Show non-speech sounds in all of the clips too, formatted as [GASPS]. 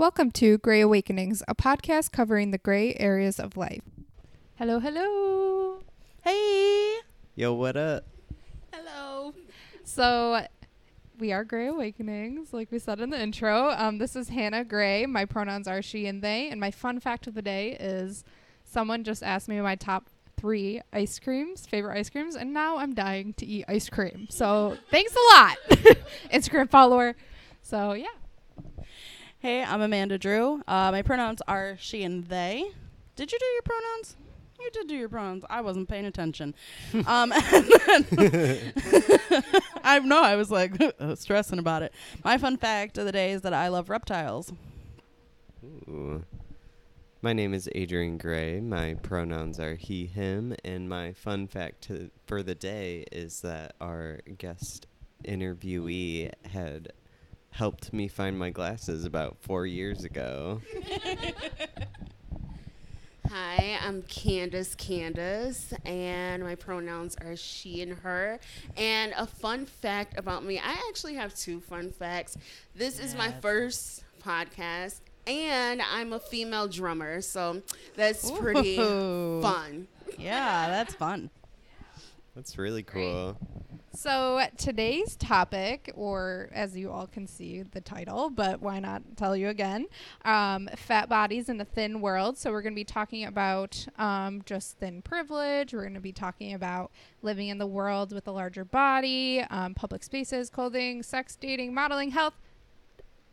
Welcome to Gray Awakenings, a podcast covering the gray areas of life. Hello, hello. Hey. Yo, what up? Hello. So, we are Gray Awakenings, like we said in the intro. Um, this is Hannah Gray. My pronouns are she and they. And my fun fact of the day is someone just asked me my top three ice creams, favorite ice creams, and now I'm dying to eat ice cream. So, thanks a lot, [LAUGHS] Instagram follower. So, yeah. Hey, I'm Amanda Drew. Uh, my pronouns are she and they. Did you do your pronouns? You did do your pronouns. I wasn't paying attention. [LAUGHS] um, [LAUGHS] [LAUGHS] I know I was like stressing about it. My fun fact of the day is that I love reptiles. Ooh. My name is Adrian Gray. My pronouns are he, him, and my fun fact to, for the day is that our guest interviewee had helped me find my glasses about four years ago. [LAUGHS] Hi, I'm Candace Candace, and my pronouns are she and her. And a fun fact about me I actually have two fun facts. This is my first podcast, and I'm a female drummer, so that's pretty Ooh. [LAUGHS] fun. Yeah, that's fun. That's really cool. So today's topic, or as you all can see, the title, but why not tell you again? Um, fat bodies in a thin world. So we're going to be talking about um, just thin privilege. We're going to be talking about living in the world with a larger body, um, public spaces, clothing, sex, dating, modeling, health.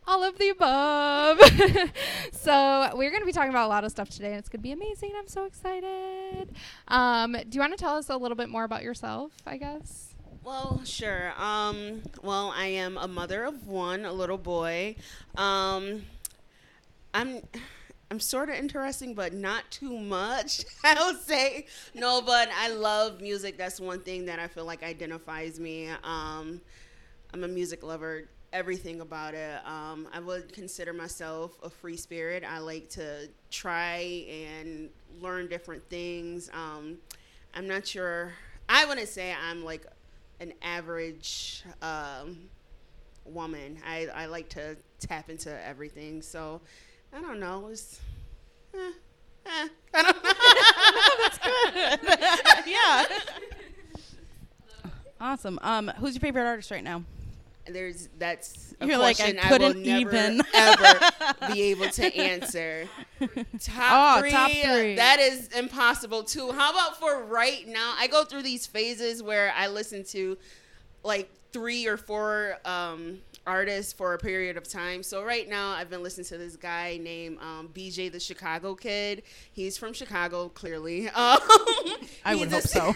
All of the above. [LAUGHS] so we're going to be talking about a lot of stuff today, and it's going to be amazing. I'm so excited. Um, do you want to tell us a little bit more about yourself? I guess. Well, sure. Um, well, I am a mother of one, a little boy. Um, I'm I'm sort of interesting, but not too much. [LAUGHS] I would say no, but I love music. That's one thing that I feel like identifies me. Um, I'm a music lover. Everything about it. Um, I would consider myself a free spirit. I like to try and learn different things. Um, I'm not sure. I wouldn't say I'm like an average um, woman. I, I like to tap into everything. So I don't know. It's, eh, eh, I don't know. [LAUGHS] yeah. Awesome. Um, who's your favorite artist right now? There's that's a You're like, I question I, will couldn't never even. [LAUGHS] ever be [LAUGHS] able to answer. Top, Oh, three, top three. That is impossible too. How about for right now? I go through these phases where I listen to like three or four um, artists for a period of time. So right now, I've been listening to this guy named um, BJ the Chicago Kid. He's from Chicago, clearly. [LAUGHS] Um, I would hope so.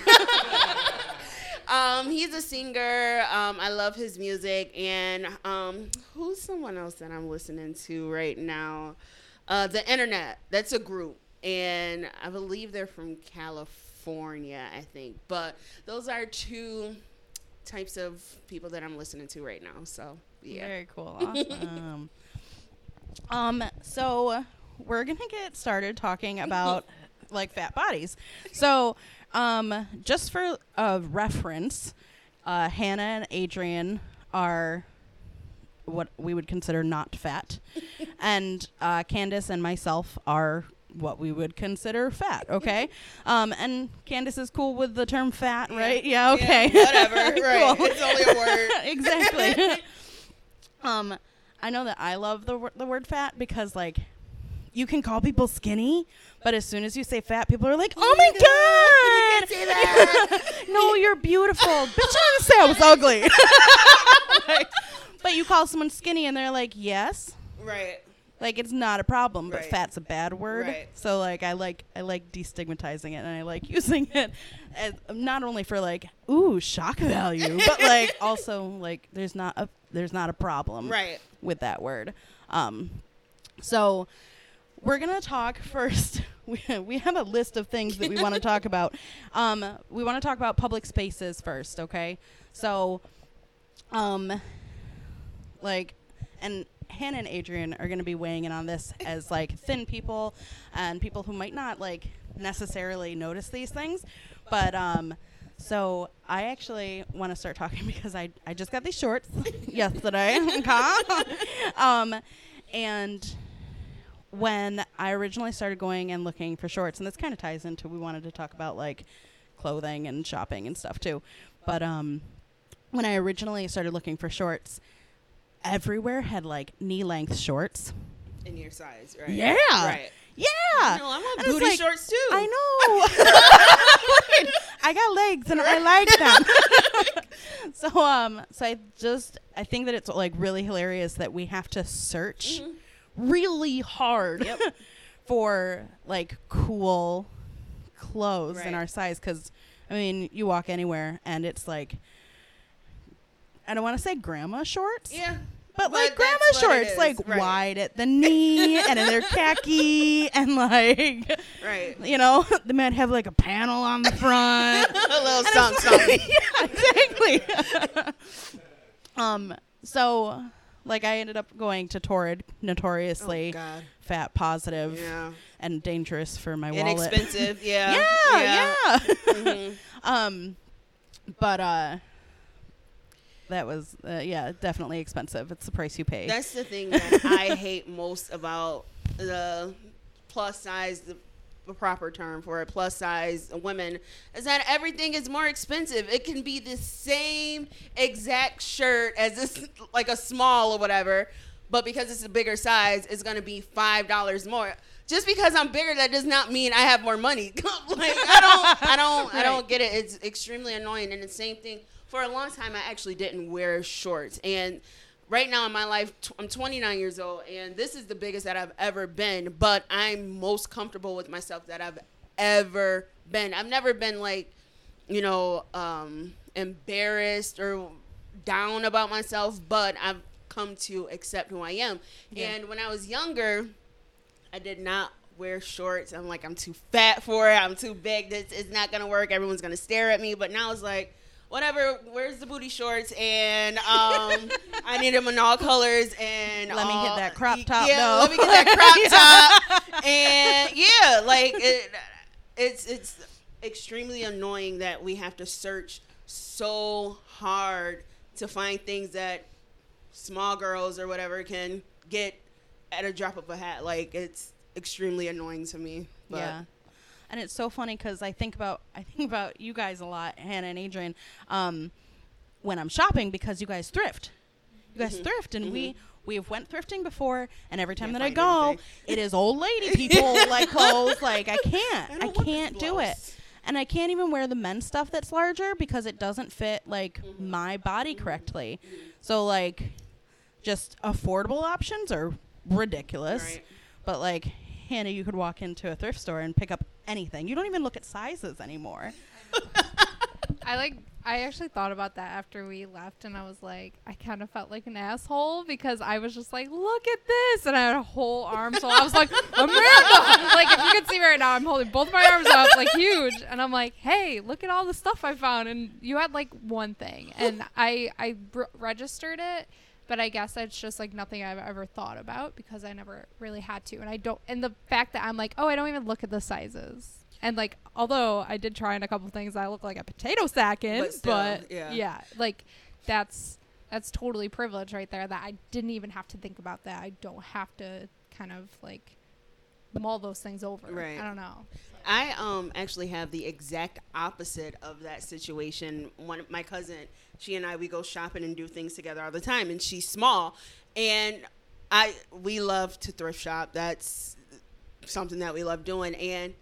Um, he's a singer. Um, I love his music. And um, who's someone else that I'm listening to right now? Uh, the Internet. That's a group, and I believe they're from California. I think, but those are two types of people that I'm listening to right now. So yeah. Very cool. Awesome. [LAUGHS] um, so we're gonna get started talking about like fat bodies. So, um, just for a reference, uh, Hannah and Adrian are what we would consider not fat, [LAUGHS] and uh, Candace and myself are what we would consider fat. [LAUGHS] Okay, um, and Candace is cool with the term fat, right? Yeah. Okay. Yeah, whatever. Right. [LAUGHS] It's only a word. exactly. um, I know that I love the wor- the word fat because like you can call people skinny, but as soon as you say fat, people are like, "Oh, my god, You can't say that. [LAUGHS] no, you're beautiful." [LAUGHS] Bitch, I didn't say I was ugly. [LAUGHS] Like, but you call someone skinny, and they're like, "Yes." right. Like it's not a problem, but Right. fat's a bad word. Right. So like I like I like destigmatizing it and I like using it as not only for like ooh shock value, but like also like there's not a there's not a problem Right. with that word. Um, so we're gonna talk first. [LAUGHS] We we have a list of things that we want to [LAUGHS] talk about. Um, we want to talk about public spaces first, okay? So, um, like, and Hannah and Adrian are gonna be weighing in on this as like thin people and people who might not like necessarily notice these things, but um. So I actually want to start talking [LAUGHS] because I, I just got these shorts yesterday, um, and when I originally started going and looking for shorts, and this kind of ties into we wanted to talk about like clothing and shopping and stuff too. But um, when I originally started looking for shorts, everywhere had like knee length shorts. In your size, right? Yeah. Right. Yeah. No, I want And booty like, shorts too. I know. [LAUGHS] I got legs and I like them. [LAUGHS] so um so I just I think that it's like really hilarious that we have to search really hard Yep. [LAUGHS] for like cool clothes in our size cuz I mean, you walk anywhere and it's like I don't want to say grandma shorts. Yeah. But, But like grandma shorts, like right. wide at the knee, [LAUGHS] and then they're khaki, and like Right. you know, [LAUGHS] they might have like a panel on the front. A little And it's something, like- something. yeah, exactly. um, so like I ended up going to Torrid, notoriously Oh, fat positive Yeah. and dangerous for my wallet. Inexpensive. [LAUGHS] Yeah. yeah, yeah. Mhm. [LAUGHS] um, but uh, that was uh, yeah, definitely expensive. It's the price you pay. That's the thing that I [LAUGHS] hate most about the plus size, the, the proper term for it, plus size women, is that everything is more expensive. It can be the same exact shirt as this, [LAUGHS] like a small or whatever, but because it's a bigger size, it's gonna be five dollars more. Just because I'm bigger, that does not mean I have more money. [LAUGHS] like I don't, I don't, I don't get it. It's extremely annoying. And the same thing. For a long time, I actually didn't wear shorts, and right now in my life, I'm 29 years old, and this is the biggest that I've ever been. But I'm most comfortable with myself that I've ever been. I've never been like, you know, um, embarrassed or down about myself, but I've come to accept who I am. Yeah. And when I was younger, I did not wear shorts. I'm like, I'm too fat for it. I'm too big. This is not gonna work. Everyone's gonna stare at me. But now it's like, whatever. Where's the booty shorts? And um, I need them in all colors. And Let me hit that crop top, Yeah, though. let me get that crop [LAUGHS] top. And yeah, like it, it's it's extremely annoying that we have to search so hard to find things that small girls or whatever can get at a drop of a hat. Like it's extremely annoying to me. But yeah. And it's so funny because I think about I think about you guys a lot, Hannah and Adrian, um, when I'm shopping because you guys thrift. You guys Mhm. thrift, and we we've went thrifting before, and every time Can't that I go, anything. it is old lady [LAUGHS] people like clothes. Like I [LAUGHS] can't, I I, don't want this can't do it, and I can't even wear the men's stuff that's larger because it doesn't fit like Mm-hmm. my body correctly. So like, just affordable options are ridiculous. Right. But like Hannah, you could walk into a thrift store and pick up anything. You don't even look at sizes anymore. [LAUGHS] I like. I actually thought about that after we left, and I was like, I kind of felt like an asshole because I was just like, look at this, and I had a whole arm, so I was like, Amanda, like if you could see right now, I'm holding both my arms up, like huge, and I'm like, hey, look at all the stuff I found, and you had like one thing, and I I br- registered it. But I guess it's just like nothing I've ever thought about because I never really had to. And I don't, and the fact that I'm like, oh, I don't even look at the sizes. And like, although I did try on a couple things, I look like a potato sack in, But still, but yeah. yeah, like that's that's totally privilege right there. That I didn't even have to think about that. I don't have to kind of like mull those things over. Right. I don't know. I um actually have the exact opposite of that situation. One my cousin, she and I we go shopping and do things together all the time and she's small and I we love to thrift shop. That's something that we love doing and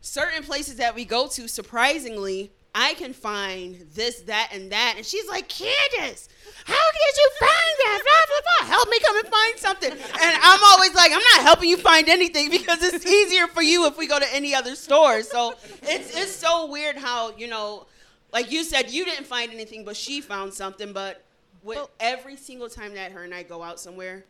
certain places that we go to surprisingly I can find this, that, and that. And she's like, Candace, how did you find that? Blah, blah, blah. Help me come and find something. And I'm always like, I'm not helping you find anything because it's easier for you if we go to any other store. So it's it's so weird how, you know, like you said, you didn't find anything, but she found something. But with Well- every single time that her and I go out somewhere,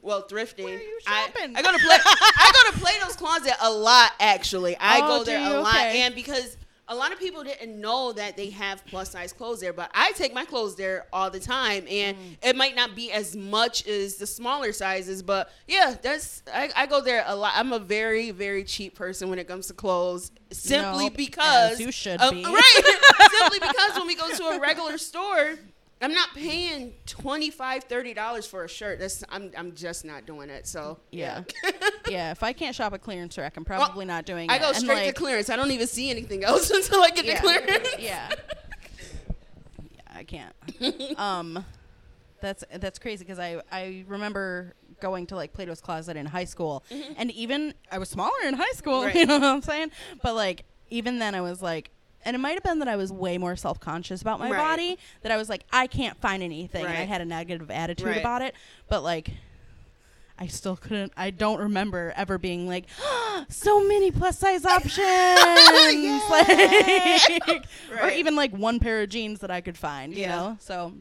well, thrifting. Where are you I- shopping? I, go to play. I go to Plato's Closet a lot. Actually, I Oh, go there a lot, Okay. and because a lot of people didn't know that they have plus size clothes there, but I take my clothes there all the time, and Mm. it might not be as much as the smaller sizes, but yeah, that's I, I go there a lot. I'm a very very cheap person when it comes to clothes, simply because you should be. [LAUGHS] right, [LAUGHS] simply because when we go to a regular store I'm not paying $25, $30 for a shirt. That's I'm I'm just not doing it. So Yeah. yeah. [LAUGHS] If I can't shop at clearance rack, I'm probably not doing it. I go straight like, to clearance. I don't even see anything else [LAUGHS] until I get yeah. to clearance. Yeah. yeah, I can't. [LAUGHS] um, that's that's crazy because I I remember going to like Plato's Closet in high school, and even I was smaller in high school. Right. You know what I'm saying? But like even then, I was like. And it might have been that I was way more self conscious about my Right. body. That I was like, I can't find anything. And I Right. had a negative attitude Right. about it. But like, I still couldn't. I don't remember ever being like, so many plus size [LAUGHS] options, [LAUGHS] like, [LAUGHS] or Right. even like one pair of jeans that I could find. You Yeah. know, so.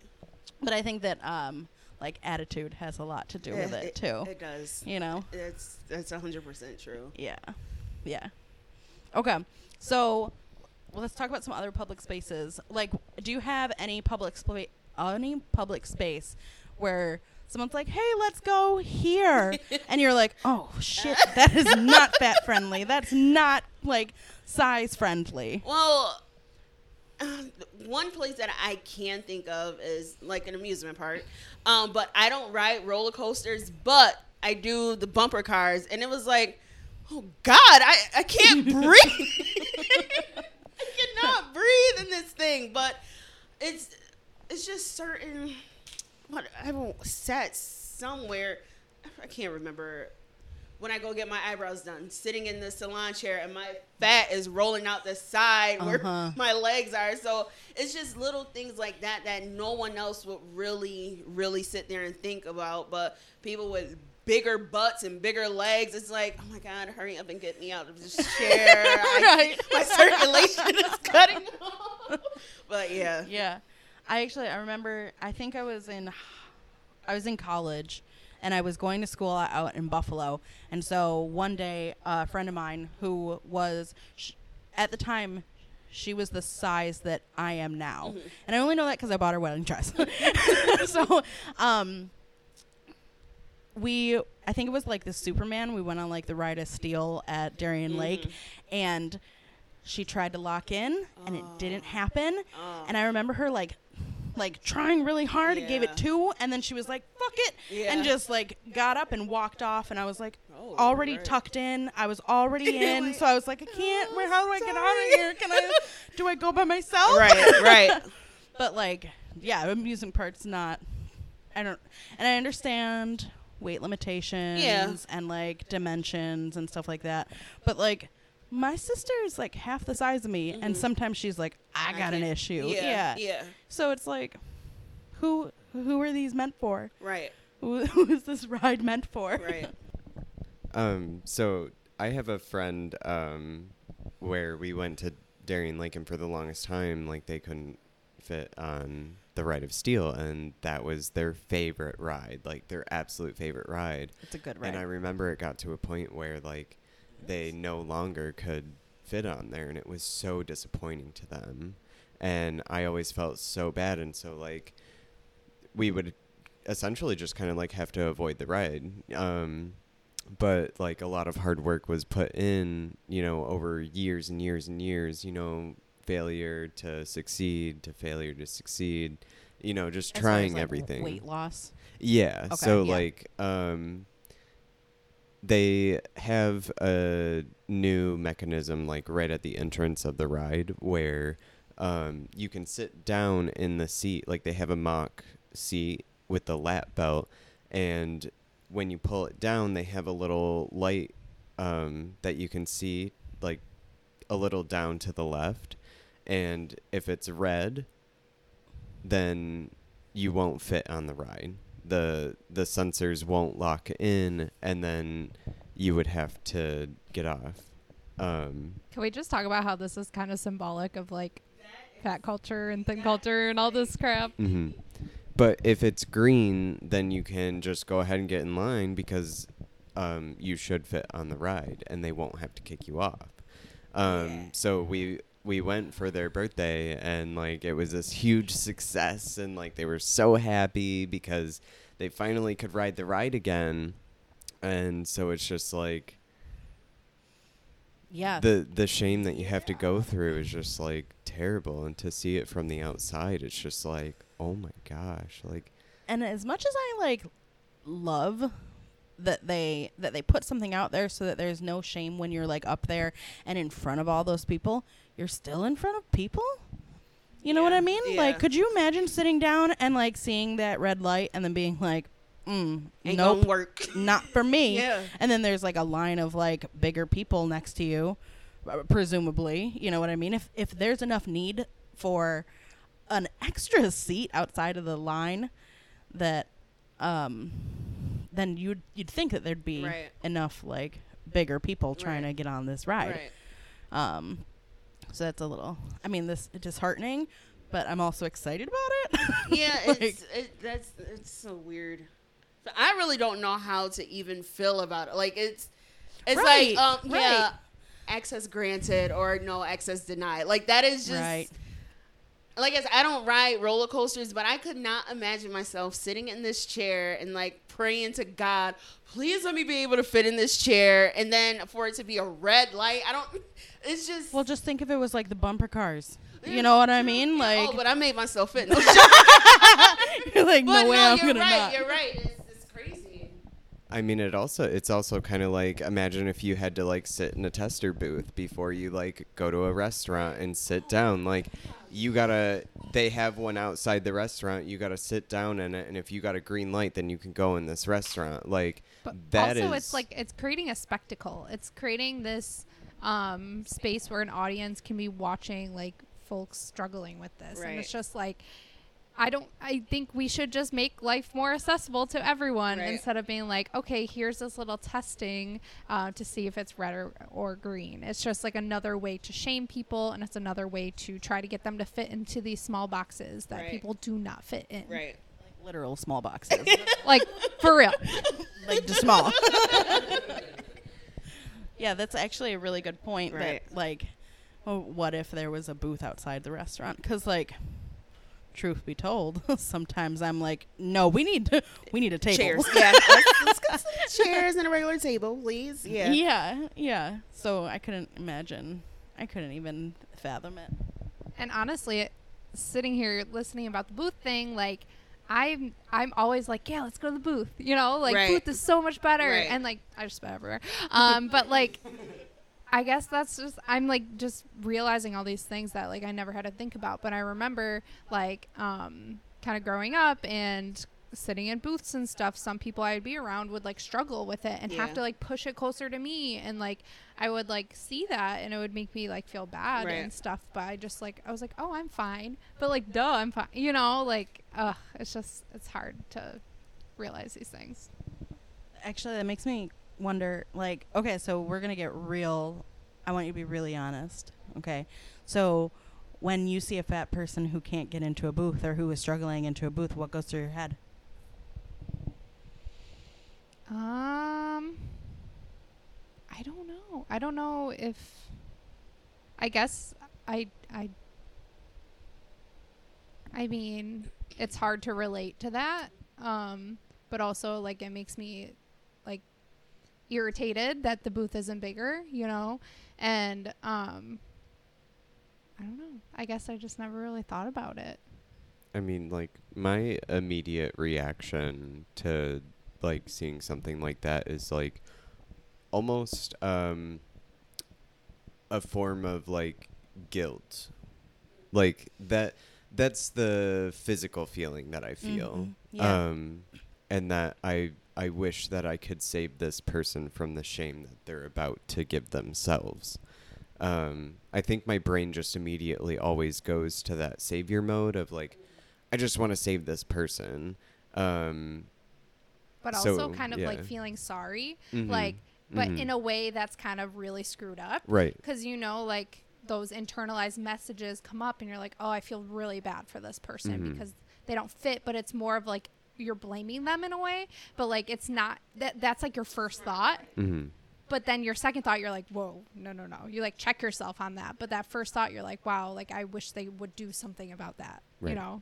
But I think that um, like attitude has a lot to do with it, too. It does. you know. It's that's 100 percent true. Yeah, yeah. Okay, so well, let's talk about some other public spaces. Like, do you have any public spa- any public space where someone's like, "Hey, let's go here," [LAUGHS] and you're like, "Oh shit, that is not fat friendly. That's not like size friendly." Well, um, one place that I can think of is like an amusement park, um, but I don't ride roller coasters, but I do the bumper cars, and it was like, oh God, I I can't [LAUGHS] breathe. [LAUGHS] Cannot breathe in this thing, but it's it's just certain. What I won't sat somewhere. I can't remember when I go get my eyebrows done, sitting in the salon chair and my fat is rolling out the side Uh-huh. where my legs are. So it's just little things like that that no one else would really, really sit there and think about. But people with bigger butts and bigger legs, it's like, oh my God, hurry up and get me out of this [LAUGHS] chair. I- my circulation is [LAUGHS] cutting off. But yeah. Yeah. I actually I remember I think I was in I was in college and I was going to school out in Buffalo. And so one day a friend of mine who was sh- at the time she was the size that I am now. And I only know that cuz I bought her wedding dress. [LAUGHS] so um we I think it was like the Superman. We went on like the ride of steel at Darien Lake and she tried to lock in and it didn't happen. Oh. And I remember her like like trying really hard and gave it two and then she was like fuck it Yeah. and just like got up and walked off and I was like Oh, already right. tucked in. I was already [LAUGHS] in. Like, so I was like I can't. "Oh, Where how do I get out of here? Can I [LAUGHS] do I go by myself? Right, right. [LAUGHS] but like yeah, amusement park's not I don't and I understand weight limitations and like dimensions and stuff like that. But like my sister is like half the size of me and sometimes she's like I got an issue. Yeah, yeah. yeah. So it's like, who who are these meant for? Right, [LAUGHS] Who, who is this ride meant for? right. [LAUGHS] Um, so I have a friend um, where we went to Darien Lake, and for the longest time, like they couldn't fit on the ride of steel, and that was their favorite ride, like their absolute favorite ride. It's a good ride. And I remember it got to a point where like they no longer could fit on there, and it was so disappointing to them. And I always felt so bad, and so like we would essentially just kind of like have to avoid the ride. Um, but like a lot of hard work was put in, you know, over years and years and years. You know, failure to succeed to failure to succeed. You know, just As far as, trying like, everything. Weight loss. Yeah. Okay, so yeah. like um they have a new mechanism like right at the entrance of the ride where um you can sit down in the seat like they have a mock seat with the lap belt and when you pull it down they have a little light um that you can see like a little down to the left and if it's red then you won't fit on the ride. The the sensors won't lock in and then you would have to get off. Um, Can we just talk about how this is kind of symbolic of like fat culture and thin culture and all this crap? mhm. But if it's green, then you can just go ahead and get in line because um, you should fit on the ride and they won't have to kick you off. Um, So we we went for their birthday and like it was this huge success and like they were so happy because they finally could ride the ride again. And so it's just like Yeah. the the shame that you have to go through is just like terrible and to see it from the outside it's just like oh my gosh like and as much as I like love that they that they put something out there so that there's no shame when you're like up there and in front of all those people, you're still in front of people. You know what I mean? yeah. Like, could you imagine sitting down and like seeing that red light and then being like, mm, Ain't nope, work. not for me. [LAUGHS] Yeah. And then there's like a line of like bigger people next to you, uh, presumably. You know what I mean? If if there's enough need for an extra seat outside of the line, that um, then you'd you'd think that there'd be Right. enough like bigger people trying Right. to get on this ride. Right. Um, so that's a little. I mean, this is disheartening, but I'm also excited about it. [LAUGHS] Yeah, Like- it's it, that's it's so weird. So I really don't know how to even feel about it. Like it's it's Right, like um yeah, access granted or no access denied. Like that is just Right. Like I, said, I don't ride roller coasters, but I could not imagine myself sitting in this chair and like praying to God, please let me be able to fit in this chair, and then for it to be a red light. I don't. [LAUGHS] It's just. Well, just think if it was like the bumper cars. Mm. You know what I mean? Like, oh, but I made myself fit. in [LAUGHS] those [LAUGHS] you're like, But no way, no, I'm gonna right. not. You're right. It's, it's crazy. I mean, it also it's also kind of like imagine if you had to like sit in a tester booth before you like go to a restaurant and sit down. Like, you gotta they have one outside the restaurant. You gotta sit down in it, and if you got a green light, then you can go in this restaurant. Like But that also, is- it's like it's creating a spectacle. It's creating this um, space where an audience can be watching like folks struggling with this, and it's just like. I don't. I think we should just make life more accessible to everyone Right. instead of being like, okay, here's this little testing uh, to see if it's red or, or green. It's just like another way to shame people, and it's another way to try to get them to fit into these small boxes that Right. people do not fit in. Right. Like literal small boxes, [LAUGHS] Like for real. like the small. [LAUGHS] yeah, that's actually a really good point. Right. That like, well, what if there was a booth outside the restaurant? Because like. Truth be told, [LAUGHS] sometimes I'm like, no, we need to, we need a table. Chairs. [LAUGHS] Yeah. let's, let's get some chairs and a regular table, please. Yeah. yeah, yeah. So I couldn't imagine. I couldn't even fathom it. And honestly, it, sitting here listening about the booth thing, like I'm I'm always like, yeah, let's go to the booth. You know, like Right. booth is so much better. Right. And like I just spit everywhere. Um, but like I guess that's just I'm like just realizing all these things that like I never had to think about. But I remember like um kind of growing up and sitting in booths and stuff some people i'd be around would like struggle with it and have to like push it closer to me and like i would like see that and it would make me like feel bad Right. and stuff but i just like i was like oh i'm fine but like duh i'm fine you know like uh it's just it's hard to realize these things Actually, that makes me wonder. Like, okay, so we're gonna get real. I want you to be really honest. Okay, so when you see a fat person who can't get into a booth or who is struggling into a booth, what goes through your head? Um, I don't know. I don't know if. I guess I I. I mean, it's hard to relate to that. Um, but also like it makes me irritated that the booth isn't bigger, you know, and um. I don't know. I guess I just never really thought about it. I mean, like my immediate reaction to like seeing something like that is like almost um a form of like guilt. Like that that's the physical feeling that I feel. Mhm. Yeah. Um and that I I wish that I could save this person from the shame that they're about to give themselves. Um, I think my brain just immediately always goes to that savior mode of like, I just want to save this person. Um, But So, also kind of like feeling sorry. mhm, Like but mhm. in a way that's kind of really screwed up. right. because you know like those internalized messages come up and you're like oh i feel really bad for this person Mhm. because they don't fit but it's more of like you're blaming them in a way but like it's not that that's like your first thought. Hmm but then your second thought you're like whoa no no no. You like check yourself on that. But that first thought you're like wow like i wish they would do something about that you know?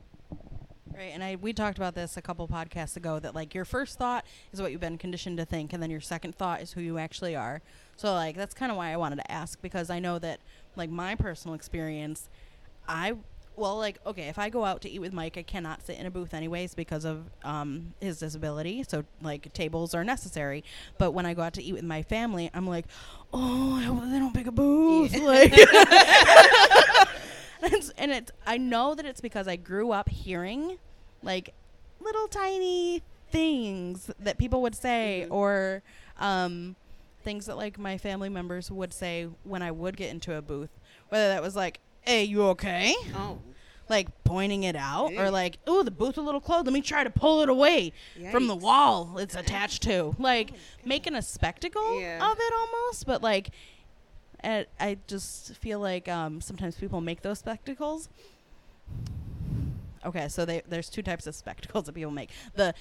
Right, and I we talked about this a couple podcasts ago that like your first thought is what you've been conditioned to think, and then your second thought is who you actually are. So like that's kind of why I wanted to ask because I know that like my personal experience, I well like okay if I go out to eat with Mike, I cannot sit in a booth anyways because of um, his disability. So like tables are necessary. But when I go out to eat with my family, I'm like, oh, I hope they don't pick a booth. Like, and [LAUGHS] it's, and it's I know that it's because I grew up hearing like little tiny things that people would say Mhm. or um, things that like my family members would say when I would get into a booth. Whether that was like, "Hey, you okay?" Oh. Like pointing it out, or like, "Ooh, the booth's a little closed. Let me try to pull it away from the wall it's [LAUGHS] attached to." Like making a spectacle Yeah. of it almost, but like I, I just feel like um, sometimes people make those spectacles. Okay, so they, there's two types of spectacles that people make. The,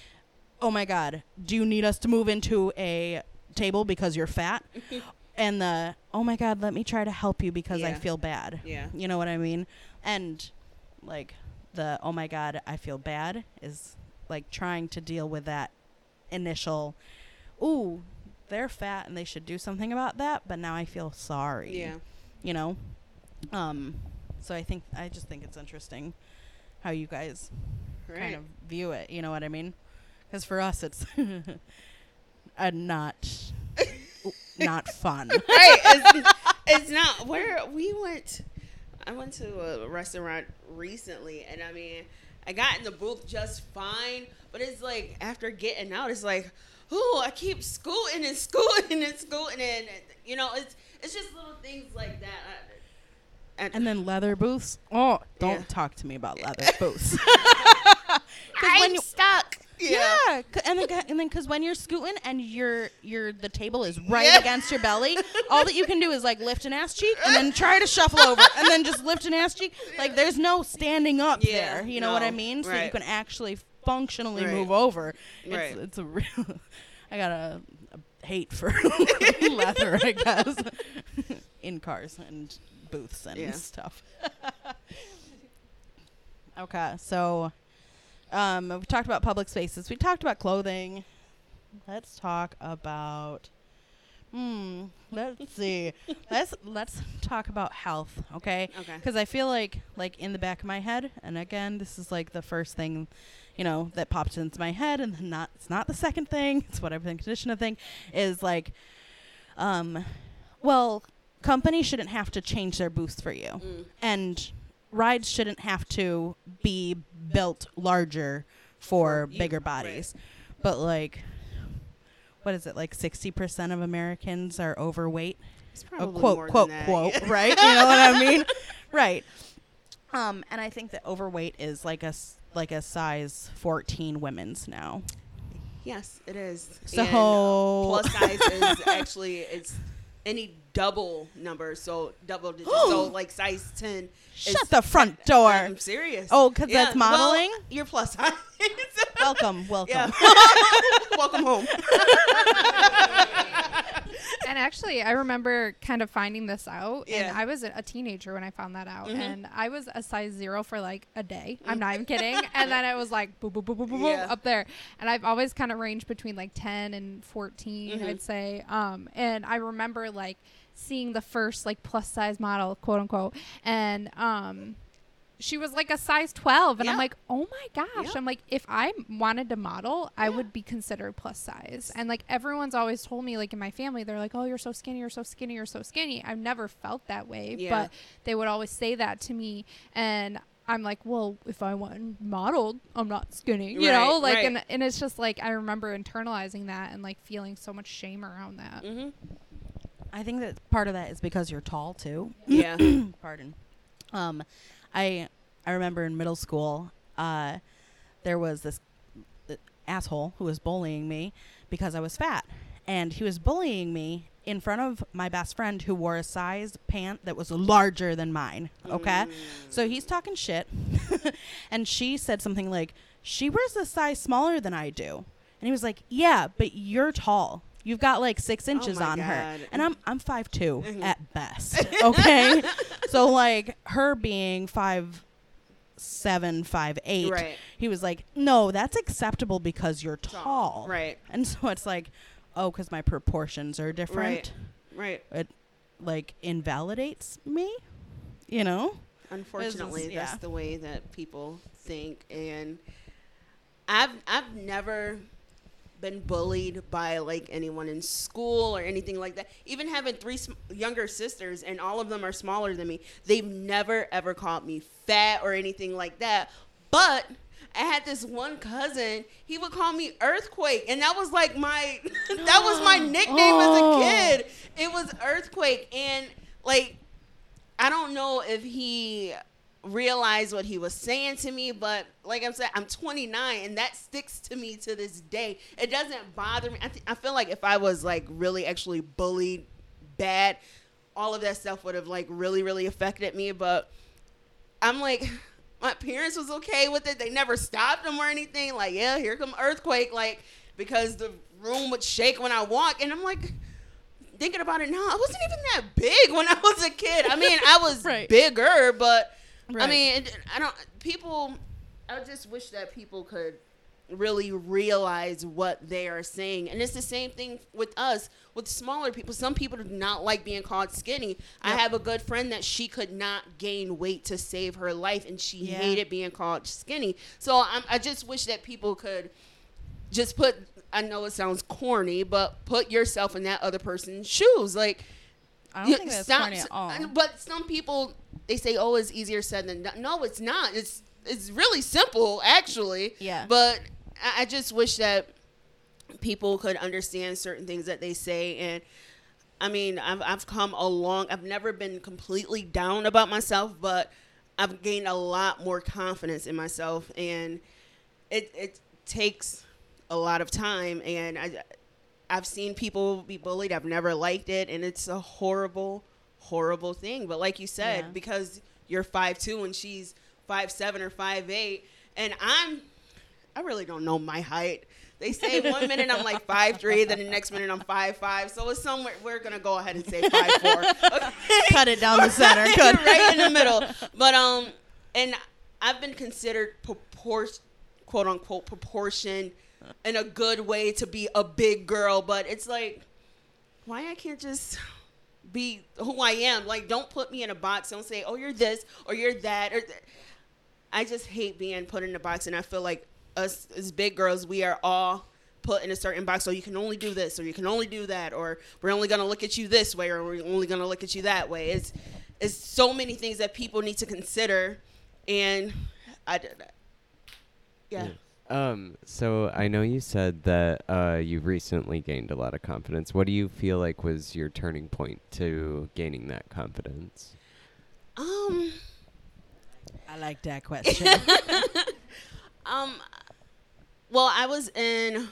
oh my God, do you need us to move into a table because you're fat? [LAUGHS] and the, oh my God, let me try to help you because I feel bad. Yeah. You know what I mean? And like the, oh my God, I feel bad is like trying to deal with that initial, ooh, they're fat and they should do something about that, but now I feel sorry. Yeah. You know? Um so I think I just think it's interesting how you guys Right. kind of view it, you know what I mean? Cuz for us it's [LAUGHS] a not not [LAUGHS] fun. right. It's, [LAUGHS] it's not where we went. I went to a restaurant recently, and I mean, I got in the booth just fine. But it's like after getting out, it's like, oh, I keep scooting and scooting and scooting, and you know, it's it's just little things like that. I, I, And then leather booths. Oh, don't Yeah. talk to me about leather [LAUGHS] booths. I'm when you- stuck. Yeah, c- and then and then because when you're scooting and your your the table is right Yeah. against your belly, all that you can do is like lift an ass cheek and then try to shuffle over and then just lift an ass cheek. [LAUGHS] Like there's no standing up Yeah, there. You know what I mean? So that you can actually functionally Right. move over. It's Right. it's a real. [LAUGHS] I got a, a hate for [LAUGHS] leather, I guess, in cars and booths and Yeah. stuff. okay, so um, we talked about public spaces. We talked about clothing. Let's talk about. Hmm. Let's [LAUGHS] see. let's let's talk about health, okay? Okay. Because I feel like like in the back of my head, and again, this is like the first thing, you know, that pops into my head, and not it's not the second thing. It's what I've been conditioned to think is like, um, well, companies shouldn't have to change their booths for you Mm. and rides shouldn't have to be built larger for, bigger bodies. But like what is it? Like 60% of Americans are overweight. Probably quote quote quote, [LAUGHS] right? You know what I mean? Right. Um and I think that overweight is like a like a size 14 women's now. Yes, it is. So- And, uh, plus size is [LAUGHS] actually it's any double number, so double digits. so [GASPS] like size ten. Shut is- the front door. I'm serious. Oh, 'cause that's well, modeling? you're plus size. [LAUGHS] welcome, welcome. [LAUGHS] Welcome home. [LAUGHS] and actually, I remember kind of finding this out, Yeah. and I was a a teenager when I found that out, Mhm. and I was a size zero for like a day. I'm not even kidding. And then it was like boop boop boop boop boop, boop Yeah. up there, and I've always kind of ranged between like 10 and 14, Mhm. I'd say. Um, and I remember like seeing the first like plus size model, quote unquote, and um. She was like a size 12 and I'm like, "Oh my gosh." Yeah. I'm like, if I wanted to model, I Yeah. would be considered plus size. And like everyone's always told me like in my family they're like, "Oh, you're so skinny, you're so skinny, you're so skinny." I've never felt that way, Yeah. but they would always say that to me and I'm like, "Well, if I went modeled, I'm not skinny." You know, like right. and and it's just like I remember internalizing that and like feeling so much shame around that. hmm I think that part of that is because you're tall too. Yeah. [COUGHS] Pardon. Um, I I remember in middle school, uh, there was this uh, asshole who was bullying me because I was fat, and he was bullying me in front of my best friend who wore a size pant that was larger than mine. Okay, Mm. so he's talking shit, [LAUGHS] and she said something like, "She wears a size smaller than I do," and he was like, "Yeah, but you're tall." You've got like six inches my on her, and I'm I'm five Mhm. at best. [LAUGHS] Okay, so like her being five seven, five, eight. Right. He was like, no, that's acceptable because you're Tall. Right. And so it's like, oh, because my proportions are different. Right. right It like invalidates me, you know? Unfortunately, yeah. that's the way that people think, and I've I've never been bullied by like anyone in school or anything like that. Even having three sm- younger sisters, and all of them are smaller than me, they've never ever called me fat or anything like that. But I had this one cousin. He would call me Earthquake, and that was like my [LAUGHS] that was my [GASPS] nickname Oh. as a oh. kid. It was Earthquake, and like I don't know if he realized what he was saying to me, but like I'm saying, I'm 29, and that sticks to me to this day. It doesn't bother me. I, th- I feel like if I was like really actually bullied bad, all of that stuff would have like really really affected me. But I'm like, [LAUGHS] my parents was okay with it. They never stopped them or anything. Like, yeah, here come earthquake, like because the room would shake when I walk, and I'm like thinking about it now, I wasn't even that big when I was a kid. I mean, I was [LAUGHS] Right. bigger, but I mean, it, I don't. People, I just wish that people could really realize what they are saying, and it's the same thing with us with smaller people. Some people do not like being called skinny. I have a good friend that she could not gain weight to save her life, and she Yeah. hated being called skinny. So I'm, I just wish that people could just put I know it sounds corny, but put yourself in that other person's shoes. Like I don't you- think that's stop- corny at all. But some people they say, "Oh, it's easier said than done." No, it's not. It's it's really simple, actually. Yeah. But I, I just wish that people could understand certain things that they say and. I mean, I've I've come along. I've never been completely down about myself, but I've gained a lot more confidence in myself, and it it takes a lot of time. And I I've seen people be bullied. I've never liked it, and it's a horrible, horrible thing. But like you said, Yeah. because you're five two and she's five seven or five eight, and I'm I really don't know my height. They say one [LAUGHS] minute I'm like five three, then the next minute I'm five five. So it's somewhere we're gonna go ahead and say five four. [LAUGHS] Okay? Cut it down the center. [LAUGHS] right, Good. right in the middle. But um, and I've been considered propor- quote unquote proportion in a good way to be a big girl, but it's like why I can't just be who I am. Like, don't put me in a box. Don't say, "Oh, you're this" or "You're that." Or th- I just hate being put in a box, and I feel like us as big girls, we are all put in a certain box. So you can only do this, or you can only do that, or we're only gonna look at you this way, or we're only gonna look at you that way. It's it's so many things that people need to consider, and I did that. Yeah. Um, so I know you said that uh, you recently gained a lot of confidence. What do you feel like was your turning point to gaining that confidence? Um. I like that question. [LAUGHS] Um, well, I was in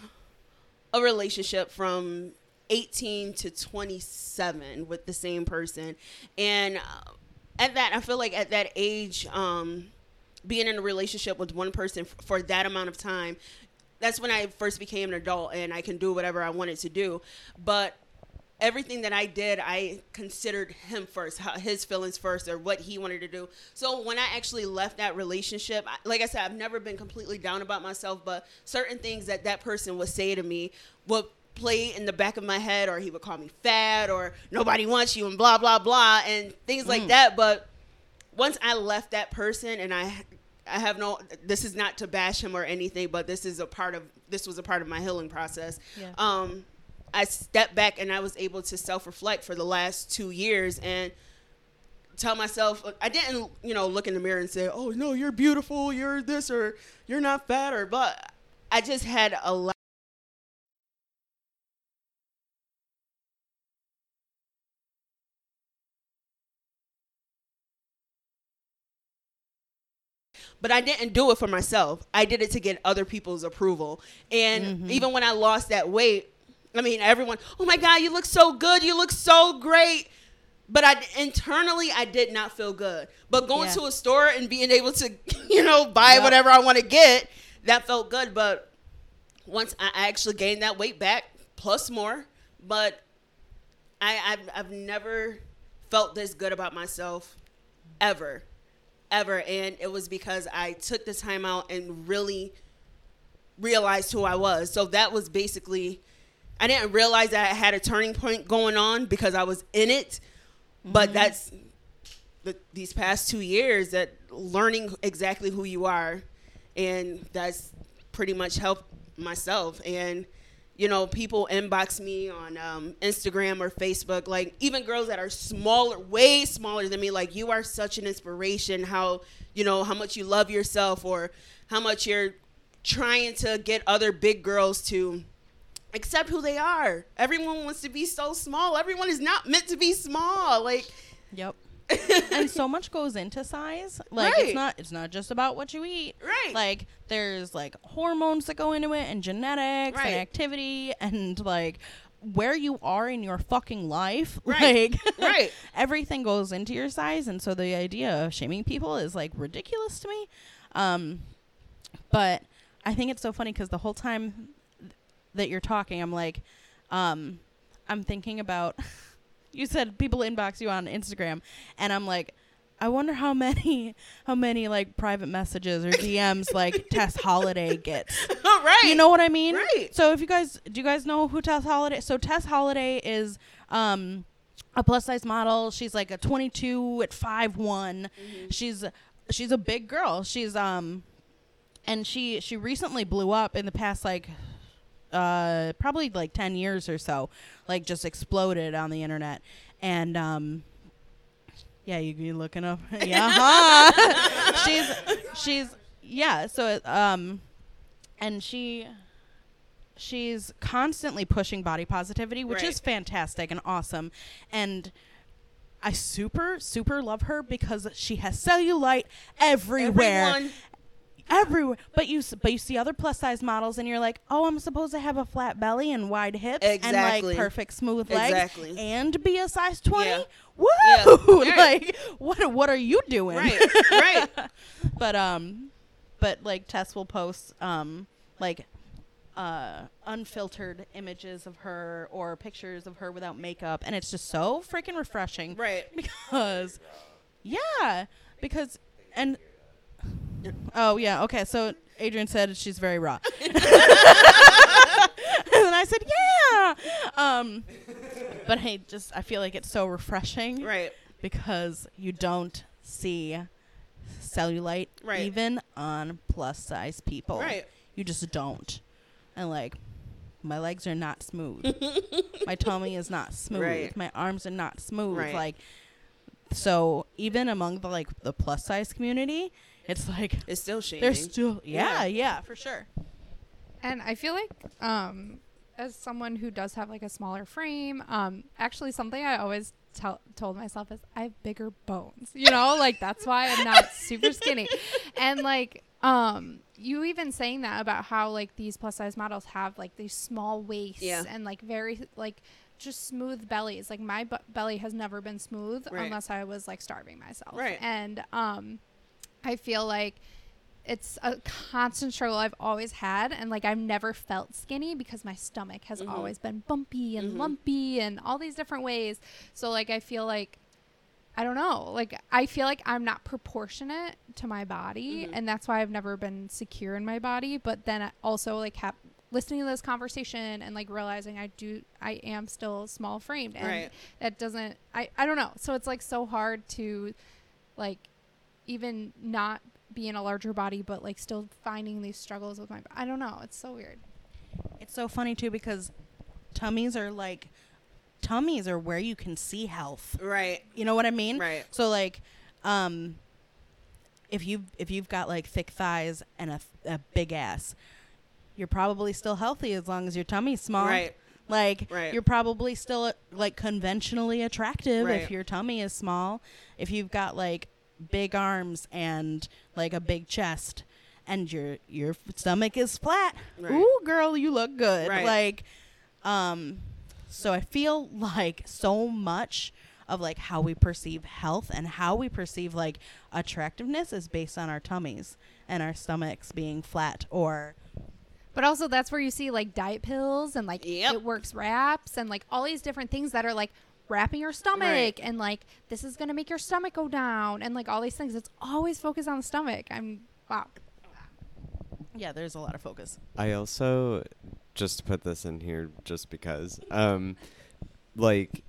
a relationship from 18 to 27 with the same person, and uh, at that, I feel like at that age, um, being in a relationship with one person f- for that amount of time, that's when I first became an adult and I can do whatever I wanted to do, but everything that I did, I considered him first, his feelings first, or what he wanted to do. So when I actually left that relationship, like I said, I've never been completely down about myself, but certain things that that person would say to me would play in the back of my head, or he would call me fat, or nobody wants you, and blah blah blah, and things like mm. that. But once I left that person, and I. I have no. This is not to bash him or anything, but this is a part of. This was a part of my healing process. Yeah. Um, I stepped back and I was able to self reflect for the last two years and tell myself I didn't, you know, look in the mirror and say, "Oh no, you're beautiful, you're this or you're not fat or," but I just had a lot. But I didn't do it for myself. I did it to get other people's approval. And mm-hmm. even when I lost that weight, I mean, everyone, oh my God, you look so good. You look so great. But I internally, I did not feel good. But going Yeah. to a store and being able to, [LAUGHS] you know, buy Yep. whatever I want to get, that felt good. But once I I actually gained that weight back, plus more, but I, I've, I've never felt this good about myself ever. Ever. And it was because I took the time out and really realized who I was. So that was basically, I didn't realize that I had a turning point going on because I was in it. But mm-hmm. that's the, these past two years that learning exactly who you are. And that's pretty much helped myself. And, you know, people inbox me on um, Instagram or Facebook, like even girls that are smaller, way smaller than me, like, you are such an inspiration. How, you know, how much you love yourself or how much you're trying to get other big girls to accept who they are. Everyone wants to be so small. Everyone is not meant to be small. Like, Yep. And so much goes into size. Like Right. it's not it's not just about what you eat. Right. Like there's like hormones that go into it and genetics Right. and activity and like where you are in your fucking life. [LAUGHS] Right. Like Right. [LAUGHS] everything goes into your size and so the idea of shaming people is like ridiculous to me. Um but I think it's so funny cuz the whole time that you're talking I'm like um I'm thinking about [LAUGHS] you said people inbox you on Instagram and I'm like I wonder how many [LAUGHS] how many like private messages or DMs like [LAUGHS] Tess Holliday gets. [LAUGHS] right. You know what I mean? Right. So if you guys do you guys know who Tess Holliday so Tess Holliday is um a plus size model. She's like a 22 at 5'1. Mm-hmm. She's she's a big girl. She's um and she she recently blew up in the past like uh probably like 10 years or so like just exploded on the internet and um yeah you you looking up [LAUGHS] yeah huh? [LAUGHS] she's she's yeah so um and she she's constantly pushing body positivity which Right. is fantastic and awesome and I super super love her because she has cellulite everywhere Everyone, everywhere. But you but you see other plus size models, and you're like, oh, I'm supposed to have a flat belly and wide hips and like perfect smooth legs Exactly. and be a size twenty. Yeah. Woo! [LAUGHS] Yeah. like what what are you doing? right, [LAUGHS] right. but um, but like Tess will post um like uh unfiltered images of her or pictures of her without makeup, and it's just so freaking refreshing Right. [LAUGHS] because yeah because and oh yeah okay so adrian said she's very raw [LAUGHS] [LAUGHS] and i said yeah um but i just i feel like it's so refreshing Right. because you don't see cellulite Right. even on plus size people Right. you just don't and like my legs are not smooth [LAUGHS] my tummy is not smooth Right. my arms are not smooth Right. like so even among the like the plus size community it's like It's still shaming. they're still yeah, Yeah. yeah for sure And I feel like, um, as someone who does have like a smaller frame, um, actually something I always tell told myself is I have bigger bones. You know, [LAUGHS] like that's why I'm not super skinny. And like, um, you even saying that about how like these plus size models have like these small waists Yeah. and like very like just smooth bellies. Like my bu- belly has never been smooth Right. unless I was like starving myself. Right. And um, I feel like it's a constant struggle I've always had, and like I've never felt skinny because my stomach has Mhm. always been bumpy and Mhm. lumpy and all these different ways. So like I feel like I don't know, like I feel like I'm not proportionate to my body, Mhm. and that's why I've never been secure in my body. But then I also like have listening to this conversation and like realizing I do I am still small framed and Right. that doesn't I I don't know. So it's like so hard to like even not be in a larger body but like still finding these struggles with my I don't know. It's so weird. it's so funny too because tummies are like tummies are where you can see health Right. you know what i mean Right. so like um if you if you've got like thick thighs and a, a big ass you're probably still healthy as long as your tummy's small Right. Like Right. you're probably still like conventionally attractive if your tummy is small. If you've got like big arms and like a big chest and your your stomach is flat. Right. Ooh, girl, you look good. Right. Like um so I feel like so much of like how we perceive health and how we perceive like attractiveness is based on our tummies and our stomachs being flat or But also that's where you see like diet pills and like Yep. it works wraps and like all these different things that are like wrapping your stomach and like this is gonna make your stomach go down and like all these things. It's always focused on the stomach. I'm wow. Yeah, there's a lot of focus. I also just put this in here just because um like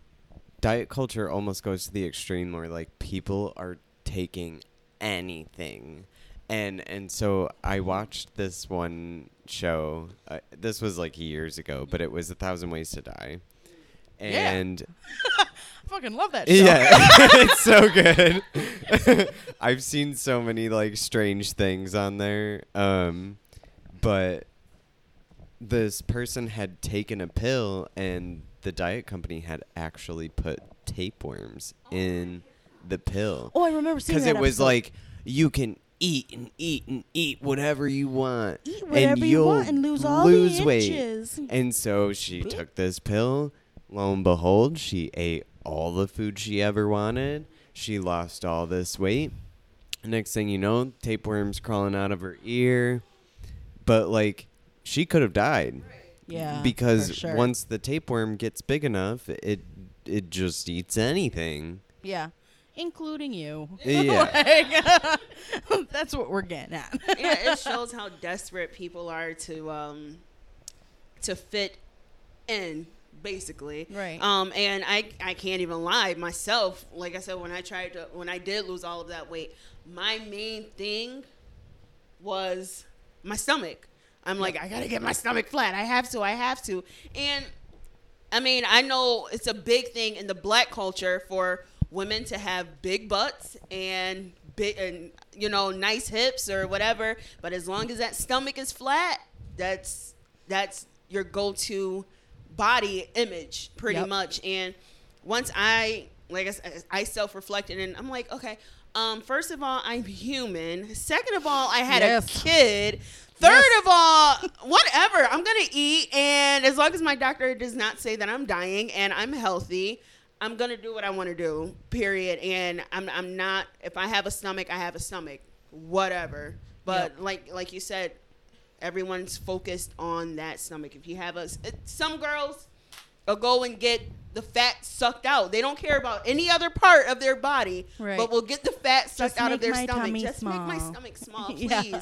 diet culture almost goes to the extreme where like people are taking anything and and so I watched this one show uh, this was like years ago but it was a thousand ways to die Yeah. I [LAUGHS] Fucking love that show. yeah, [LAUGHS] [LAUGHS] it's so good. I've seen so many like strange things on there. Um, but this person had taken a pill, and the diet company had actually put tapeworms in the pill Oh, I remember seeing because it was episode. like you can eat and eat and eat whatever you want, eat and whatever you you'll want and lose all lose the weight. And so she took this pill. Lo and behold, she ate all the food she ever wanted. She lost all this weight. Next thing you know, tapeworms crawling out of her ear. But like, she could have died Yeah, because for sure. once the tapeworm gets big enough, it it just eats anything. yeah, including you. Yeah. [LAUGHS] Like, [LAUGHS] that's what we're getting at. yeah, it [LAUGHS] shows how desperate people are to um to fit in basically. Right. um and i i can't even lie myself like i said when i tried to when i did lose all of that weight my main thing was my stomach. I'm like i gotta get my stomach flat. I have to i have to. And I mean, I know it's a big thing in the black culture for women to have big butts and big and you know nice hips or whatever. But as long as that stomach is flat, that's that's your go-to body image pretty Yep. much. And once I like I, said, I self-reflected and I'm like, okay. Um, first of all, I'm human. Second of all, I had Yes. a kid. Third Yes. of all, whatever. I'm gonna eat, and as long as my doctor does not say that I'm dying and I'm healthy, I'm gonna do what I want to do. Period. And I'm I'm not. If I have a stomach, I have a stomach. Whatever. But Yep. like like you said, everyone's focused on that stomach. If you have a, some girls will go and get the fat sucked out. They don't care about any other part of their body, Right. but will get the fat sucked Just out of their stomach. Just make my stomach small, [LAUGHS] Yeah.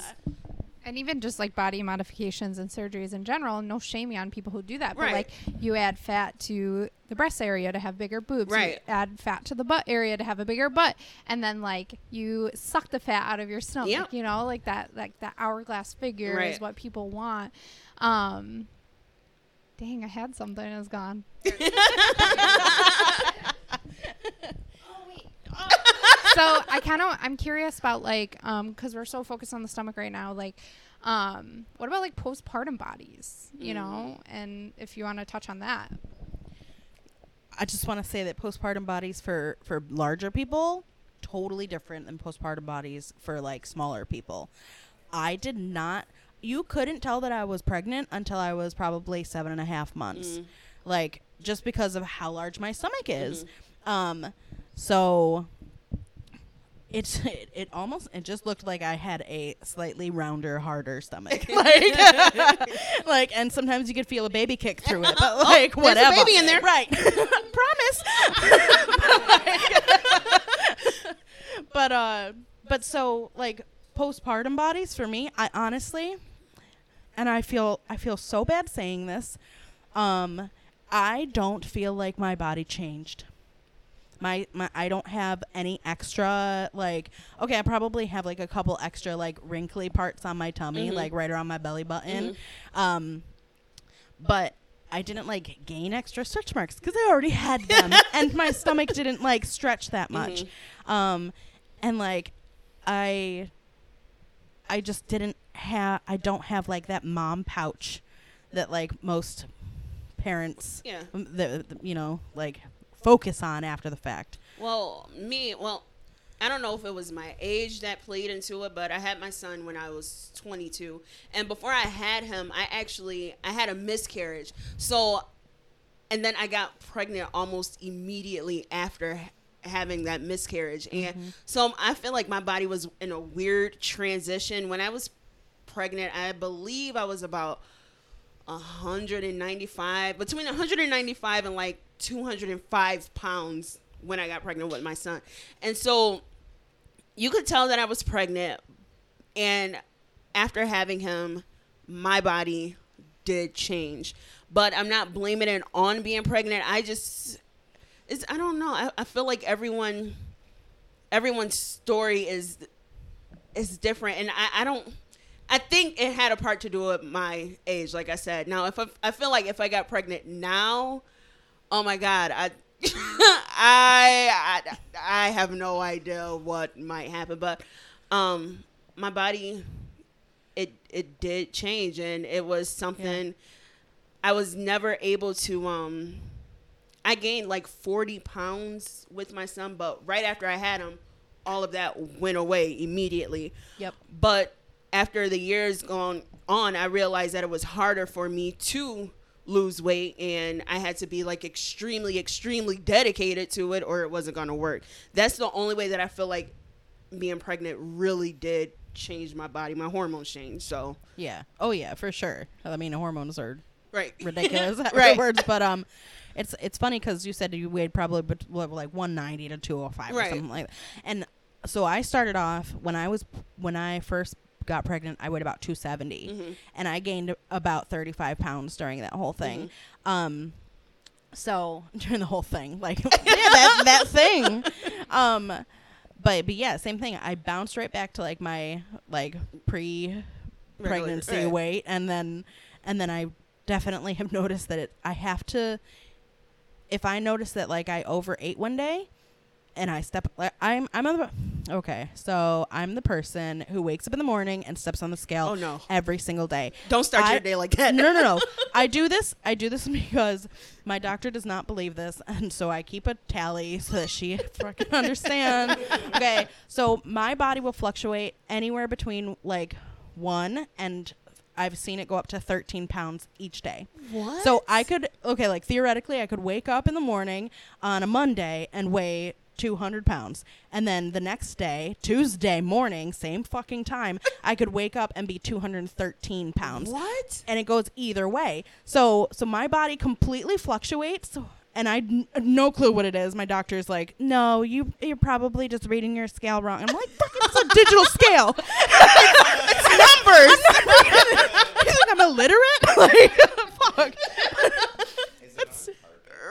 Please. And even just like body modifications and surgeries in general, no shaming on people who do that. But Right. like you add fat to the breast area to have bigger boobs. You Right. add fat to the butt area to have a bigger butt. And then like you suck the fat out of your stomach. Yep. You know, like that like that hourglass figure is what people want. Um Dang, I had something and it's gone. [LAUGHS] so I kind of I'm curious about like um because we're so focused on the stomach right now like um what about like postpartum bodies you know and if you want to touch on that I just want to say that postpartum bodies for for larger people totally different than postpartum bodies for like smaller people. I did not. You couldn't tell that I was pregnant until I was probably seven and a half months, like just because of how large my stomach is. Um, so it's [LAUGHS] it, it almost it just looked like I had a slightly rounder, harder stomach. [LAUGHS] like, [LAUGHS] like, and sometimes you could feel a baby kick through it, but like Oh, there's a whatever. baby in there. right? Promise. but uh, but so like postpartum bodies for me, I honestly, and I feel I feel so bad saying this, um, I don't feel like my body changed my, my I don't have any extra like okay I probably have like a couple extra like wrinkly parts on my tummy Mhm. like right around my belly button Mm-hmm. um but I didn't like gain extra stretch marks because I already had [LAUGHS] them and my stomach didn't like stretch that much um and like I I just didn't have I don't have like that mom pouch that like most parents Yeah. the- you know like focus on after the fact Well, me, well, I don't know if it was my age that played into it, but I had my son when I was 22, and before I had him, I actually I had a miscarriage. So, and then I got pregnant almost immediately after having that miscarriage, and mm-hmm. so I feel like my body was in a weird transition when I was pregnant. I believe I was about 195 between 195 and like 205 pounds when I got pregnant with my son. And so you could tell that I was pregnant and after having him my body did change. But I'm not blaming it on being pregnant. I just it's I don't know. I, I feel like everyone everyone's story is is different and I, I don't I think it had a part to do with my age, like I said. Now, if I, I feel like if I got pregnant now, oh my God, I, [LAUGHS] I, I, I have no idea what might happen. But, um, my body, it, it did change, and it was something I was never able to, um, I gained like 40 pounds with my son, but right after I had him, all of that went away immediately. Yep. But after the years gone on, I realized that it was harder for me to lose weight and I had to be like extremely, extremely dedicated to it or it wasn't going to work. That's the only way that I feel like being pregnant really did change my body. My hormones changed. So, Yeah. Oh yeah, for sure. I mean, hormones are right. [LAUGHS] ridiculous Right. words, but um, it's it's funny because you said you weighed probably what, like 190 to 205 Right. or something like that. And so I started off when I was when I first got pregnant, I weighed about 270, Mhm. and I gained about 35 pounds during that whole thing. Um, so [LAUGHS] during the whole thing, like [LAUGHS] yeah, that that thing. Um, but but yeah, same thing. I bounced right back to like my like pre pregnancy right. weight, and then and then I definitely have [LAUGHS] noticed that it. I have to. If I notice that like I overate one day, and I step, like, I'm I'm on the okay. So I'm the person who wakes up in the morning and steps on the scale Oh, no. every single day. Don't start I- your day like that. no, no, no. [LAUGHS] I do this. I do this [LAUGHS] because my doctor does not believe this, [LAUGHS] and so I keep a tally so that she fucking understand. Okay, so my body will fluctuate anywhere between like one and I've seen it go up to 13 pounds each day. What? So I could okay, like theoretically, I could wake up in the morning on a Monday and weigh 200 pounds, and then the next day, Tuesday morning, same fucking time, I could wake up and be 213 pounds What? and it goes either way. So so my body completely fluctuates. And I n- no clue what it is. My doctor's like, no, you you're probably just reading your scale wrong. I'm like, fuck, it's a [LAUGHS] digital scale. [LAUGHS] It's numbers. [LAUGHS] you think I'm illiterate? like, fuck.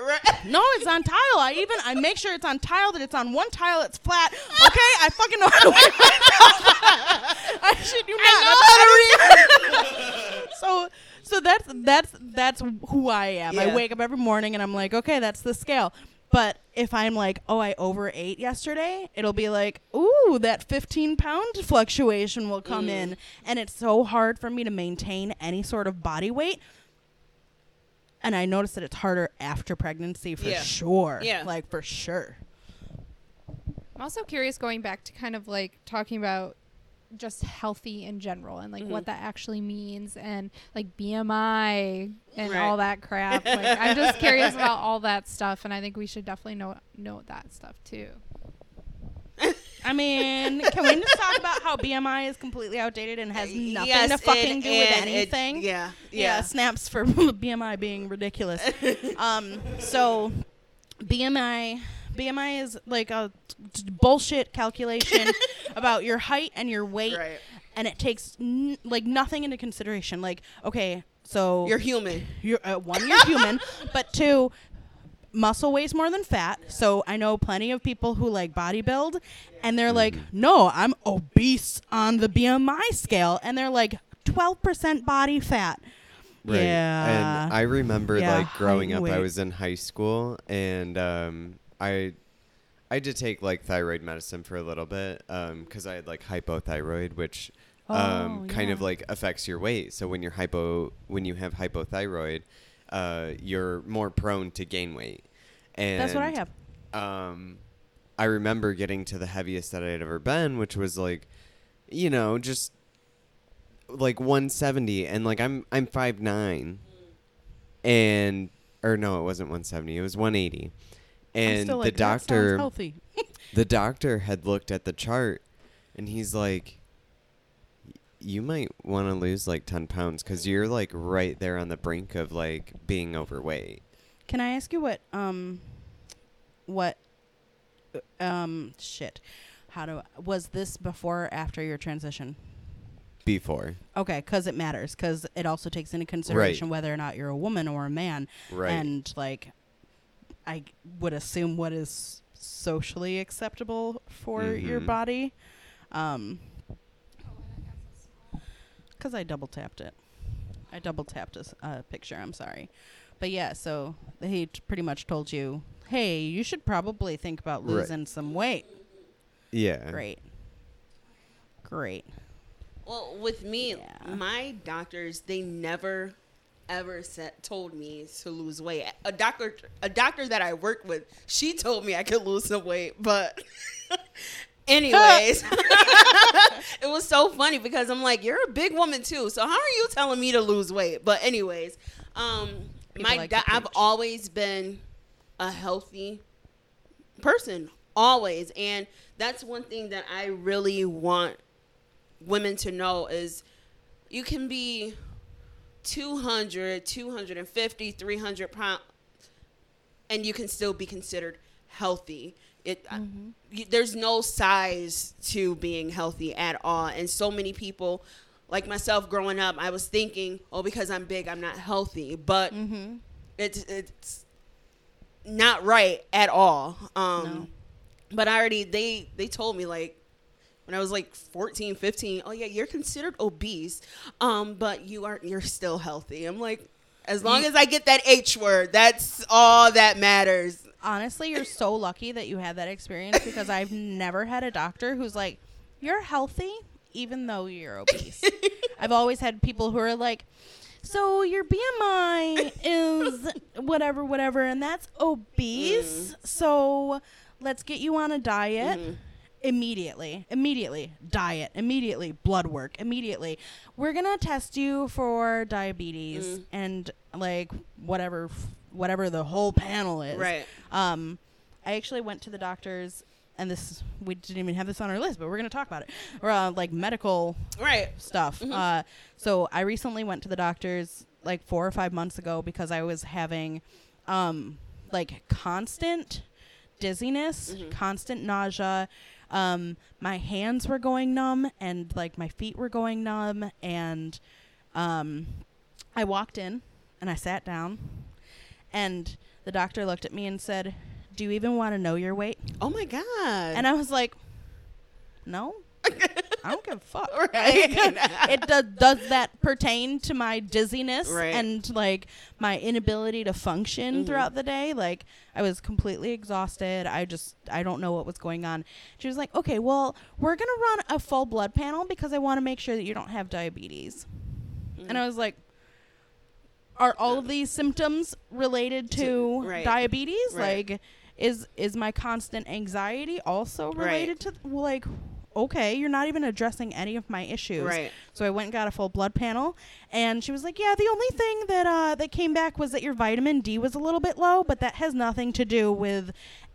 Right. [LAUGHS] No, it's on tile. I even I make sure it's on tile that it's on one tile it's flat. Okay, I fucking know how to. [LAUGHS] I shit you not. That's how to read. so so that's that's that's who I am. I wake up every morning and I'm like, okay, that's the scale. But if I'm like, oh, I overate yesterday, it'll be like, ooh, that 15 pound fluctuation will come Mm. in. And it's so hard for me to maintain any sort of body weight. And I noticed that it's harder after pregnancy for Yeah. sure. Yeah. Like for sure. I'm also curious going back to kind of like talking about just healthy in general and like what Mhm. that actually means and like BMI and Right. all that crap. Like I'm just curious about all that stuff and I think we should definitely know know that stuff too. I mean, can we just talk about how BMI is completely outdated and has nothing Yes, to fucking and- do with and it- anything? yeah. yeah, Yeah. snaps for [LAUGHS] BMI being ridiculous. [LAUGHS] um, so BMI BMI is like a t- bullshit calculation [LAUGHS] about your height and your weight, Right. and it takes n- like nothing into consideration. Like, okay, so You're human. you're uh, one, you're human, but two, muscle weighs more than fat. So I know plenty of people who like bodybuild, and they're like, no, I'm obese on the BMI scale, and they're like twelve percent body fat. Right. Yeah. And I remember Yeah, like growing up, and I was in high school and um, I I did take like thyroid medicine for a little bit because I had like hypothyroid, which um, Oh, kind of like affects your weight. So when you're hypo, when you have hypothyroid, uh, you're more prone to gain weight. And That's what I have. um, I remember getting to the heaviest that I had ever been, which was like, you know, just like 170, and like I'm I'm five nine, and or no, it wasn't 170, it was 180, I'm and the doctor healthy. [LAUGHS] the doctor had looked at the chart, and he's like, you might want to lose like 10 pounds because you're like right there on the brink of like being overweight. Can I ask you what um what uh, um shit. How do was this before or after your transition? Before. Okay, cuz it matters cuz it also takes into consideration whether or not you're a woman or a man Right. and like I would assume what is socially acceptable for your Mhm. body. Um cuz I double tapped it. I double tapped a uh, picture, I'm sorry. But yeah, so he t- pretty much told you, "Hey, you should probably think about Right. losing some weight." yeah. Great. Great. Well, with me, Yeah. my doctors they never ever said told me to lose weight. A doctor a doctor that I worked with, she told me I could lose some weight, but [LAUGHS] [LAUGHS] anyways, [LAUGHS] it was so funny because I'm like, you're a big woman too. So how are you telling me to lose weight? But anyways, um People my like to I've always been a healthy person always and that's one thing that i really want women to know is you can be 200 250 300 pounds and you can still be considered healthy it I- y- there's no size to being healthy at all and so many people like myself growing up i was thinking oh because i'm big i'm not healthy but Mhm. it's it's not right at all. Um No. but I already they they told me like when I was like 14, 15, oh yeah, you're considered obese. Um but you aren't. you're still healthy. I'm like as long as I get that H word, that's all that matters. Honestly, you're so lucky that you had that experience because I've never had a doctor who's like, "You're healthy even though you're obese." [LAUGHS] I've always had people who are like, "So your BMI is [LAUGHS] whatever whatever and that's obese. So let's get you on a diet." Mhm. immediately immediately diet immediately blood work immediately we're gonna test you for diabetes Mm. and like whatever whatever the whole panel is Right. um i actually went to the doctors and this we didn't even have this on our list but we're gonna talk about it or uh, like medical Right. stuff. Mhm. Uh, so I recently went to the doctors like four or five months ago because I was having um, like constant dizziness, Mhm. constant nausea. Um, my hands were going numb and like my feet were going numb. And um, I walked in and I sat down, and the doctor looked at me and said, "Do you even want to know your weight?" Oh my god. And I was like, "No." I don't give a fuck. [LAUGHS] Right. [LAUGHS] it does. Does that pertain to my dizziness Right. and like my inability to function Mhm. throughout the day? Like I was completely exhausted. I just I don't know what was going on. She was like, "Okay, well, we're gonna run a full blood panel because I want to make sure that you don't have diabetes." And I was like, "Are all of these symptoms related to, To- right. diabetes? Right. Like, is is my constant anxiety also Right. related to well, like?" Okay, you're not even addressing any of my issues. Right. So I went and got a full blood panel, and she was like, "Yeah, the only thing that uh, that came back was that your vitamin D was a little bit low, but that has nothing to do with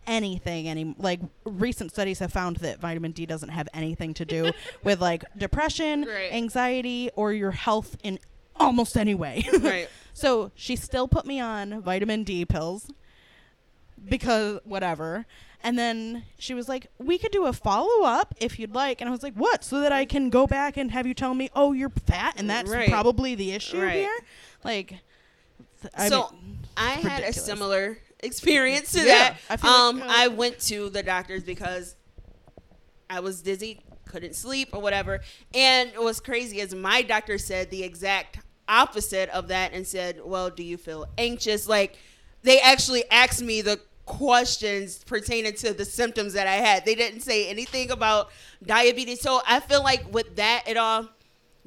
anything. Any like recent studies have found that vitamin D doesn't have anything to do [LAUGHS] with like depression, Right. anxiety, or your health in almost anyway. [LAUGHS] Right. so she still put me on vitamin D pills because whatever. And then she was like, "We could do a follow up if you'd like." And I was like, "What?" So that I can go back and have you tell me, "Oh, you're fat," and that's Right. probably the issue Right. here. Like, I so mean, I had a similar experience to Yeah, that. I feel like, um, uh, I went to the doctors because I was dizzy, couldn't sleep or whatever. And what was crazy is my doctor said the exact opposite of that and said, "Well, do you feel anxious?" Like they actually asked me the questions pertaining to the symptoms that I had. They didn't say anything about diabetes. So I feel like with that, it all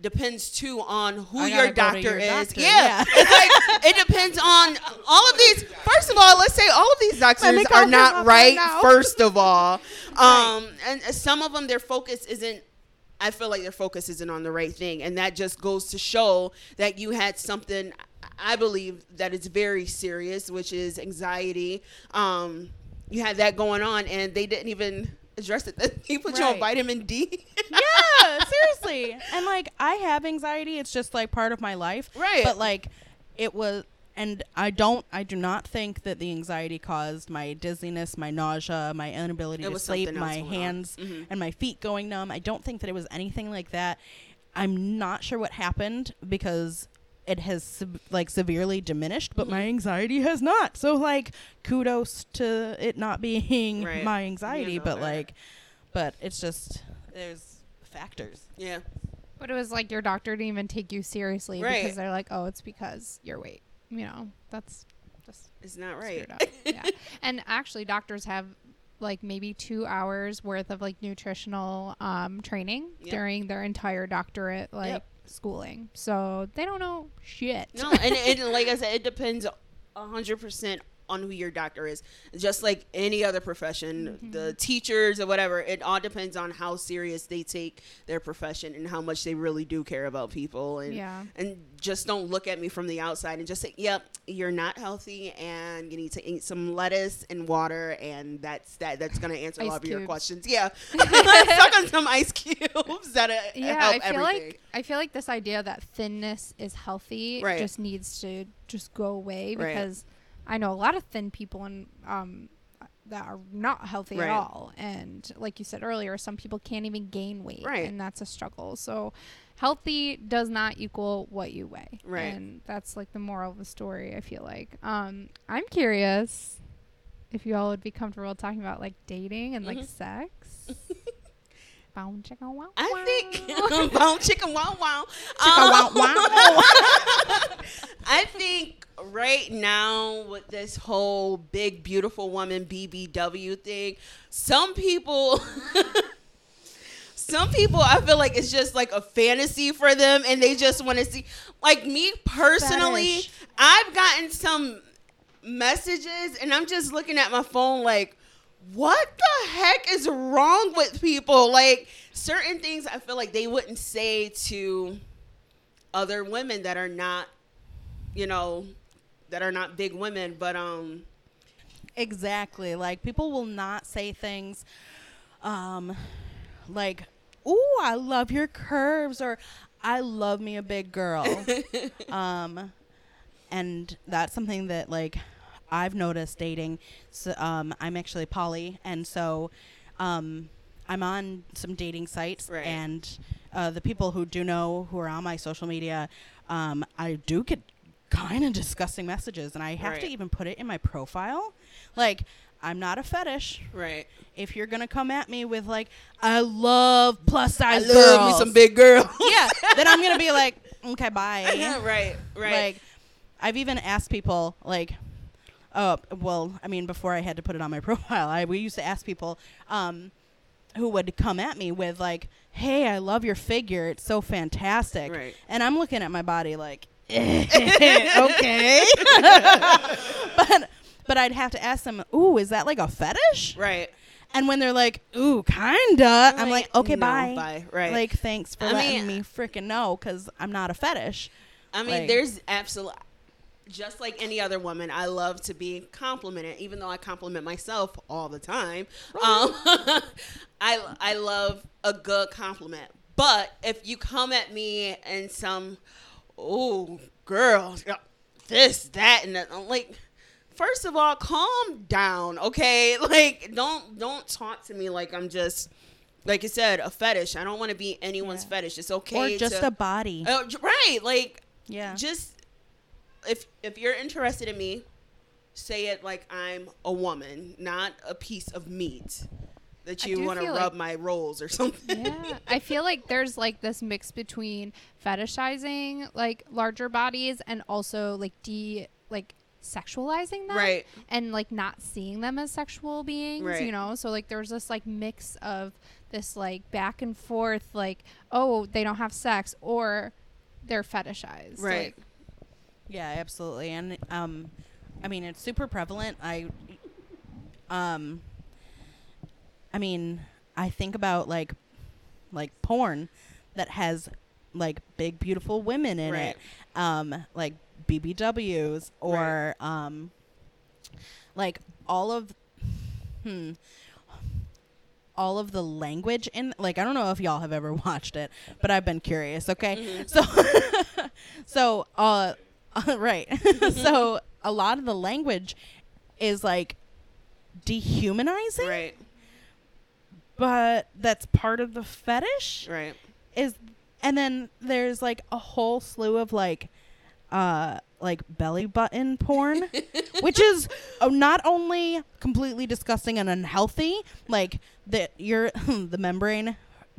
depends too on who your gotta go to doctor your is. doctor, Yeah. yeah. it's like it depends on all of these. First of all, let's say all of these doctors are not right. right. First of all, [LAUGHS] um, and some of them their focus isn't. I feel like their focus isn't on the right thing, and that just goes to show that you had something. I believe that it's very serious, which is anxiety. Um, you had that going on, and they didn't even address it. [LAUGHS] He put you on vitamin D. [LAUGHS] yeah, seriously. And like I have anxiety. It's just like part of my life. Right. But like it was and I don't I do not think that the anxiety caused my dizziness, my nausea, my inability It to sleep, my going on. hands Mhm. and my feet going numb. I don't think that it was anything like that. I'm not sure what happened because it has sev- like severely diminished, but Mm-hmm. my anxiety has not. So like kudos to it not being Right. my anxiety, Handle but that. like but it's just there's factors. Yeah. But it was like your doctor didn't even take you seriously Right. because they're like, oh, it's because your weight. You know, that's just It's not right. [LAUGHS] yeah. And actually, doctors have like maybe two hours worth of like nutritional um, training Yep. during their entire doctorate like Yep. schooling. So they don't know shit. No, and it, like I said, it depends a hundred percent on who your doctor is. Just like any other profession, Mm-hmm. the teachers or whatever, it all depends on how serious they take their profession and how much they really do care about people. And Yeah. and just don't look at me from the outside and just say, "Yep, you're not healthy, and you need to eat some lettuce and water, and that's that. That's gonna answer Ice all of your questions." Yeah, [LAUGHS] [LAUGHS] suck on some ice cubes that uh, yeah, I feel everything. like I feel like this idea that thinness is healthy Right. just needs to just go away Right. because I know a lot of thin people and um that are not healthy Right. at all. And like you said earlier, some people can't even gain weight, Right. and that's a struggle. So healthy does not equal what you weigh, Right. And that's like the moral of the story. I feel like um I'm curious if you all would be comfortable talking about like dating and like Mhm. sex. [LAUGHS] Bow chicka wow I think [LAUGHS] [LAUGHS] bone chicken wow wow. Chicka wow Um, wow. [LAUGHS] I think right now with this whole big beautiful woman BBW thing, some people some people I feel like it's just like a fantasy for them and they just want to see like me personally, Fetish. I've gotten some messages and I'm just looking at my phone like what the heck is wrong with people? Like certain things I feel like they wouldn't say to other women that are not, you know, that are not big women, but um Exactly. Like people will not say things um like, "Ooh, I love your curves," or "I love me a big girl." [LAUGHS] um and that's something that like I've noticed dating. So, um I'm actually poly and so um I'm on some dating sites Right. and uh, the people who do know who are on my social media, um, I do get kind of disgusting messages, and I have to even put it in my profile. Like, I'm not a fetish. right. If you're gonna come at me with like, I love plus size I love girls, me some big girl. [LAUGHS] yeah, then I'm gonna be like, [LAUGHS] okay, bye. [LAUGHS] right, right. Like, I've even asked people like, oh, well, I mean, before I had to put it on my [LAUGHS] profile, I we used to ask people, um, who would come at me with like, "Hey, I love your figure. It's so fantastic." Right. And I'm looking at my body like, [LAUGHS] [LAUGHS] okay, but but I'd have to ask them, "Ooh, is that like a fetish?" right. And when they're like, "Ooh, kinda," I'm like, "Okay, no, bye." bye. Right. Like, thanks for I letting mean- me freaking know, because I'm not a fetish. I mean, Like- there's absolute. Just like any other woman, I love to be complimented, even though I compliment myself all the time. Um, [LAUGHS] I I love a good compliment. But if you come at me and some, oh girl, this that and that, I'm like, first of all, calm down, okay? [LAUGHS] Like, don't don't talk to me like I'm just. Like you said, a fetish. I don't want to be anyone's Yeah. fetish. It's okay or just to, a body. J- right. Like yeah. just if if you're interested in me, say it like I'm a woman, not a piece of meat that you want to rub like- my rolls or something. yeah, I feel like there's like this mix between fetishizing like larger bodies and also like de like sexualizing them, Right. And like not seeing them as sexual beings, Right. you know. So like there's this like mix of this like back and forth, like oh they don't have sex or they're fetishized, Right. Like, Yeah, absolutely. And um I mean it's super prevalent. I um I mean, I think about like like porn that has like big beautiful women in Right. it. Um like BBWs or um like all of hmm all of the language in like I don't know if y'all have ever [LAUGHS] watched it, but I've been curious, okay? Mm-hmm. So [LAUGHS] so uh [LAUGHS] right. [LAUGHS] so [LAUGHS] a lot of the language is like dehumanizing, Right. but that's part of the fetish Right. is and then there's like a whole slew of like uh like belly button porn which is uh, not only completely disgusting and unhealthy like that your the membrane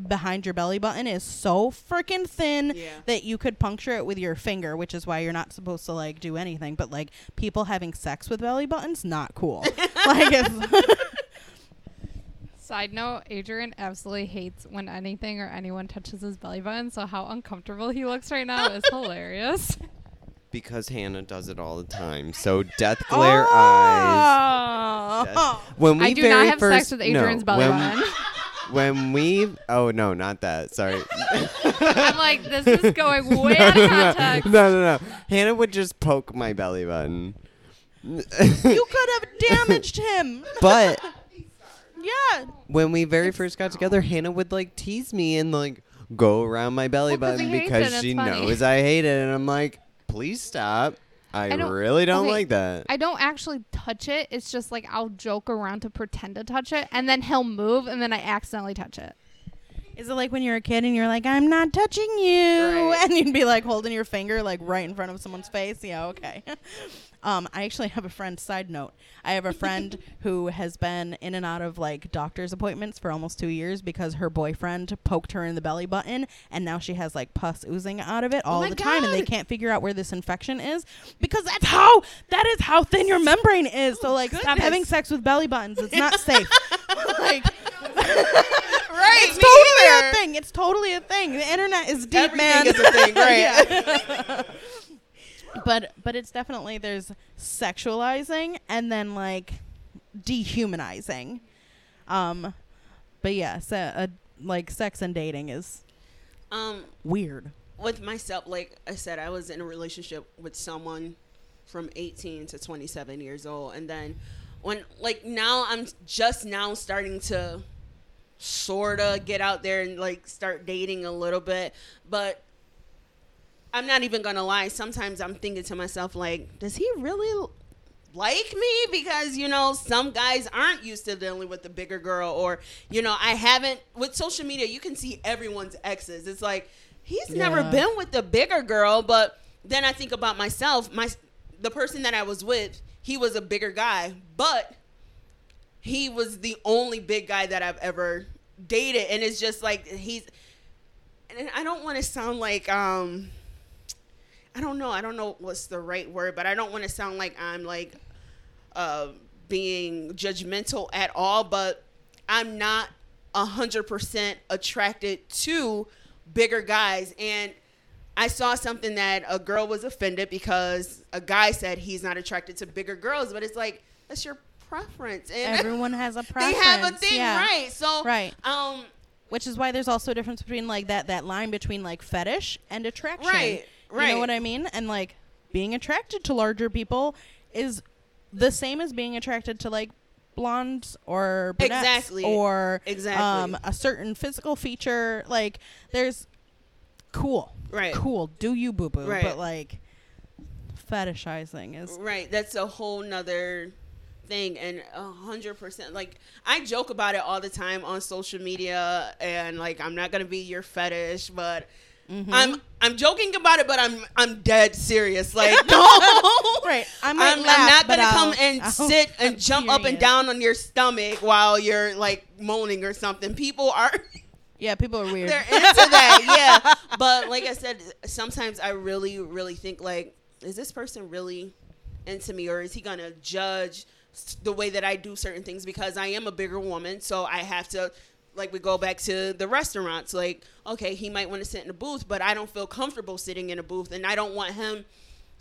behind your belly button is so freaking thin Yeah. that you could puncture it with your finger which is why you're not supposed to like do anything but like people having sex with belly buttons not cool [LAUGHS] like it's [LAUGHS] Side note: Adrian absolutely hates when anything or anyone touches his belly button. So how uncomfortable he looks right now is [LAUGHS] hilarious. Because Hannah does it all the time. So death glare oh. eyes. Oh. Death- When we I do very not have first, sex with Adrian's no, belly button. When we oh no, not that. Sorry. I'm like, this is [LAUGHS] going way out of no, context. no, no, no. Hannah would just poke my belly button. you could have damaged him [LAUGHS] but [LAUGHS] yeah when we very first got together, Hannah would like tease me and like go around my belly Well, 'cause button he hates because it, she funny. knows I hate it, and I'm like, please stop. I, I don't- really don't okay, like that. I don't actually touch it. It's just like I'll joke around to pretend to touch it, and then he'll move, and then I accidentally touch it. Is it like when you're a kid and you're like, I'm not touching you? Right. [LAUGHS] And you'd be like holding your finger like right in front of someone's face? Yeah, okay. [LAUGHS] um, I actually have a friend, side note. I have a friend [LAUGHS] who has been in and out of like doctor's appointments for almost two years because her boyfriend poked her in the belly button and now she has like pus oozing out of it all my the time and they can't figure out where this infection is because that's how that is how thin your membrane is. So like stop goodness. having sex with belly buttons. It's not safe. [LAUGHS] like Right. it's totally either. a thing. It's totally a thing. The internet is deep, Everything man. is a thing, right? [LAUGHS] but but it's definitely there's sexualizing and then like dehumanizing. Um, but yeah, so, uh, like sex and dating is Um, weird. with myself, like I said, I was in a relationship with someone from 18 to 27 years old, and then when like now I'm just now starting to sorta get out there and like start dating a little bit, but I'm not even gonna lie. Sometimes I'm thinking to myself, like, does he really like me? Because you know, some guys aren't used to dealing with the bigger girl, or you know, I haven't. With social media, you can see everyone's exes. It's like he's never been with the bigger girl, but then I think about myself. My the person that I was with, he was a bigger guy, but he was the only big guy that I've ever dated, and it's just like he's. And I don't want to sound like um. I don't know. I don't know what's the right word, but I don't want to sound like I'm like uh, being judgmental at all. But I'm not a hundred percent attracted to bigger guys, and I saw something that a girl was offended because a guy said he's not attracted to bigger girls, but it's like that's your preference, and Everyone has a preference. [LAUGHS] they have a thing, yeah. right? So, Right. um, Which is why there's also a difference between like that that line between like fetish and attraction. Right, You know what I mean? And like being attracted to larger people is the same as being attracted to like blondes or brunettes Exactly. or Exactly. um, a certain physical feature. Like there's cool, Right. Cool. Do you boo boo? Right. But like fetishizing is Right. That's a whole nother thing and a hundred percent like I joke about it all the time on social media and like I'm not gonna be your fetish, but Mm-hmm. I'm I'm joking about it, but I'm I'm dead serious. [LAUGHS] Like no right. I I'm, might I'm not gonna come I'll- and I'll- sit and I'm [LAUGHS] jump up and down on your stomach while you're like moaning or something. People are [LAUGHS] Yeah, people are weird. they're into that, yeah. But like I said, sometimes I really, really think like, is this person really into me, or is he gonna judge the way that I do certain things because I am a bigger woman, so I have to. Like we go back to the restaurants, like okay, he might want to sit in a booth, but I don't feel comfortable sitting in a booth, and I don't want him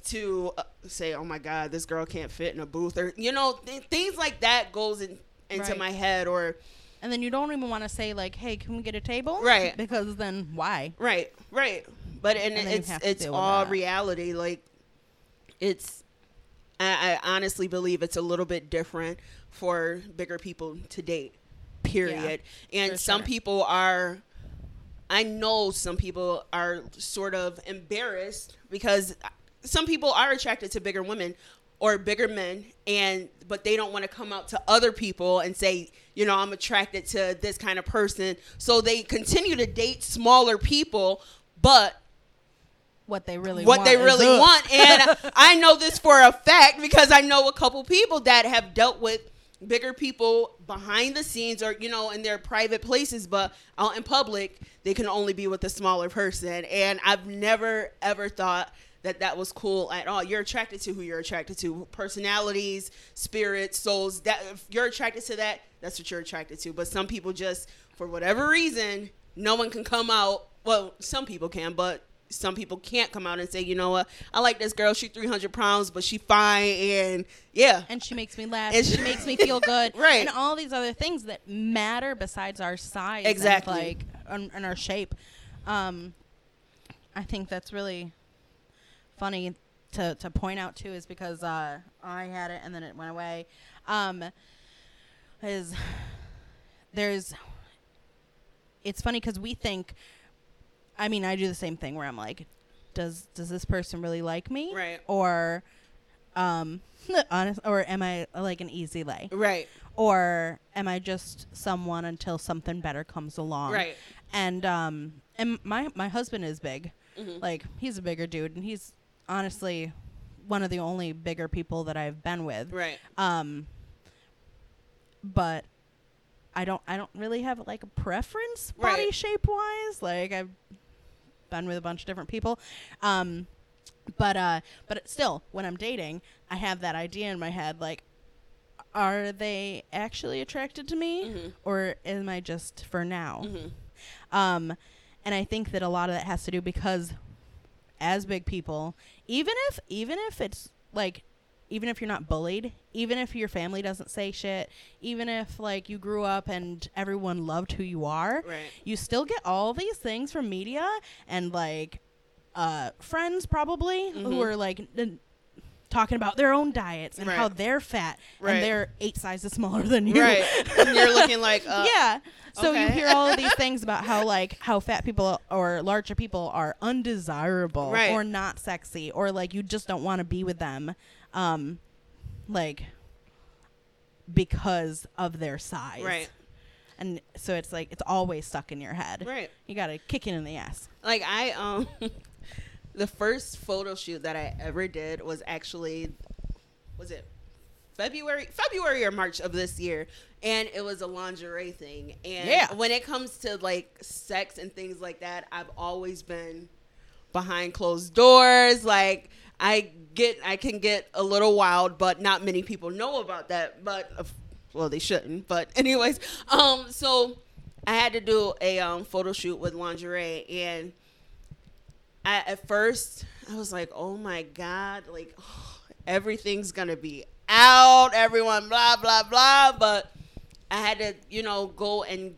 to uh, say, "Oh my God, this girl can't fit in a booth," or you know, th- things like that goes in, into Right. my head, or And then you don't even want to say like, "Hey, can we get a table?" Right. [LAUGHS] Because then why? Right, right. But and, And it's it's all reality. Like it's I, I honestly believe it's a little bit different for bigger people to date. Period. and some sure. people are I know some people are sort of embarrassed because some people are attracted to bigger women or bigger men and but they don't want to come out to other people and say, you know, I'm attracted to this kind of person. So they continue to date smaller people, but what they really what want they really up. want. And [LAUGHS] I know this for a fact because I know a couple people that have dealt with bigger people behind the scenes or you know in their private places but out in public they can only be with a smaller person. And i've never ever thought that that was cool at all. You're attracted to who you're attracted to personalities spirits souls that if you're attracted to that that's what you're attracted to. But some people just for whatever reason no one can come out. Well some people can but some people can't come out and say, you know what, I like this girl. She's 300 pounds, but she fine. And yeah. and she makes me laugh. And And she- she makes me feel [LAUGHS] good. Right. And all these other things that matter besides our size. Exactly. And like and, and our shape. Um, I think that's really funny to, to point out too is because uh, I had it and then it went away. Um, is there's it's funny because we think I mean I do the same thing where I'm like does does this person really like me Right. or um [LAUGHS] honest or am I like an easy lay Right. or am I just someone until something better comes along Right. and um and my my husband is big Mhm. like he's a bigger dude and he's honestly one of the only bigger people that I've been with Right. um but I don't I don't really have like a preference body Right. shape wise like I've been with a bunch of different people um but uh but still when I'm dating I have that idea in my head like are they actually attracted to me Mhm. or am I just for now Mhm. um, and I think that a lot of that has to do because as big people, even if even if it's like even if you're not bullied, even if your family doesn't say shit, even if like you grew up and everyone loved who you are, Right. you still get all these things from media and like uh friends probably who Mhm. are like n- talking about their own diets and how they're fat Right. and they're eight sizes [LAUGHS] smaller than you. Right. and you're looking like, [LAUGHS] uh, yeah. So you hear all of these [LAUGHS] things about how like how fat people or larger people are undesirable Right. or not sexy or like you just don't want to be with them um like because of their size. Right. And so it's like it's always stuck in your head. Right. You got to kick it in the ass. Like I um [LAUGHS] the first photo shoot that I ever did was actually was it February February or March of this year and it was a lingerie thing and Yeah. when it comes to like sex and things like that I've always been behind closed doors like I get I can get a little wild but not many people know about that but uh, well they shouldn't but [LAUGHS] anyways um so I had to do a um photo shoot with lingerie and I, at first I was like, oh my god, like [SIGHS] everything's gonna be out, everyone, blah blah blah. But I had to, you know, go and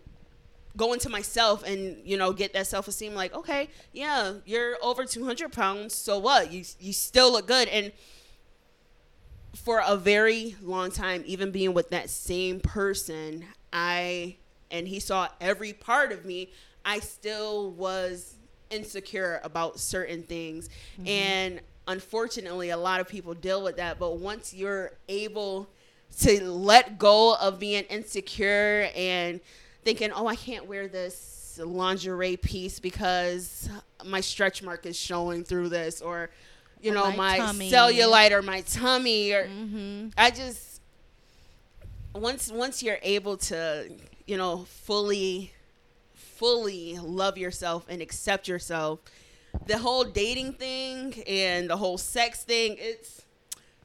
go into myself and you know get that self esteem. Like, okay, yeah, you're over 200 pounds, so what? You you still look good and. For a very long time, even being with that same person, I and he saw every part of me. I still was insecure about certain things. Mm-hmm. And unfortunately, a lot of people deal with that. But once you're able to let go of being insecure and thinking, oh, I can't wear this lingerie piece because my stretch mark is showing through this, or, you Or know, my my, cellulite or my tummy, or Mm-hmm. I just once once you're able to, you know, fully fully love yourself and accept yourself, the whole dating thing and the whole sex thing, it's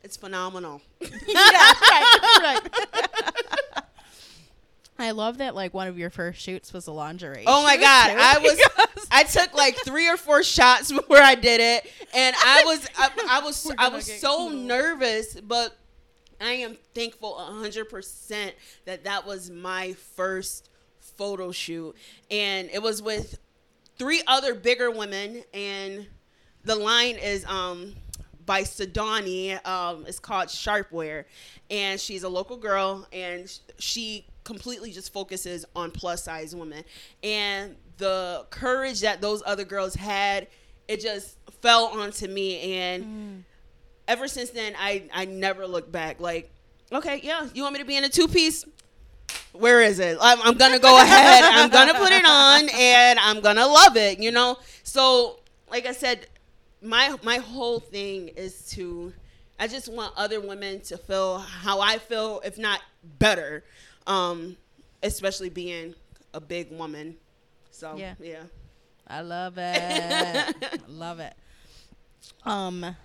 it's phenomenal. [LAUGHS] yeah, right, right. [LAUGHS] I love that like one of your first shoots was a lingerie. Oh my shoot, god, too, I [LAUGHS] was I took like three or four shots [LAUGHS] before I did it, and I [LAUGHS] was I, I was I was so cool. nervous, but I am thankful hundred percent that that was my first photo shoot, and it was with three other bigger women, and the line is um by Sedani. Um, it's called Sharpwear, and she's a local girl, and she completely just focuses on plus size women. And the courage that those other girls had it just fell onto me. And mm. ever since then i i never looked back. Like okay yeah you want me to be in a two piece where is it? I'm, I'm gonna go ahead. I'm gonna put it on [LAUGHS] and i'm gonna love it you know? So like i said my my whole thing is to I just want other women to feel how I feel, if not better. Um, especially being a big woman. So Yeah. yeah. I love it. I [LAUGHS] love it. Um,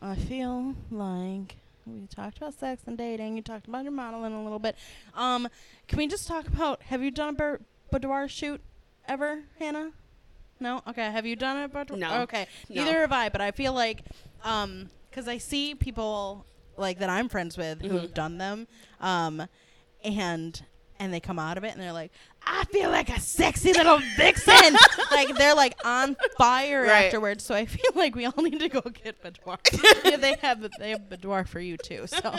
I feel like we talked about sex and dating. You talked about your modeling a little bit. Um, can we just talk about? Have you done a bur- boudoir shoot ever, Hannah? No. Okay. Have you done a boudoir? No. Okay. No. Neither have I. But I feel like, um, because I see people like that I'm friends with who've Mhm. done them, um, and and they come out of it and they're like, I feel like a sexy little vixen. [LAUGHS] like they're like on fire Right. afterwards. So I feel like we all need to go get boudoir. [LAUGHS] yeah, they have they have boudoir for you too. So [LAUGHS]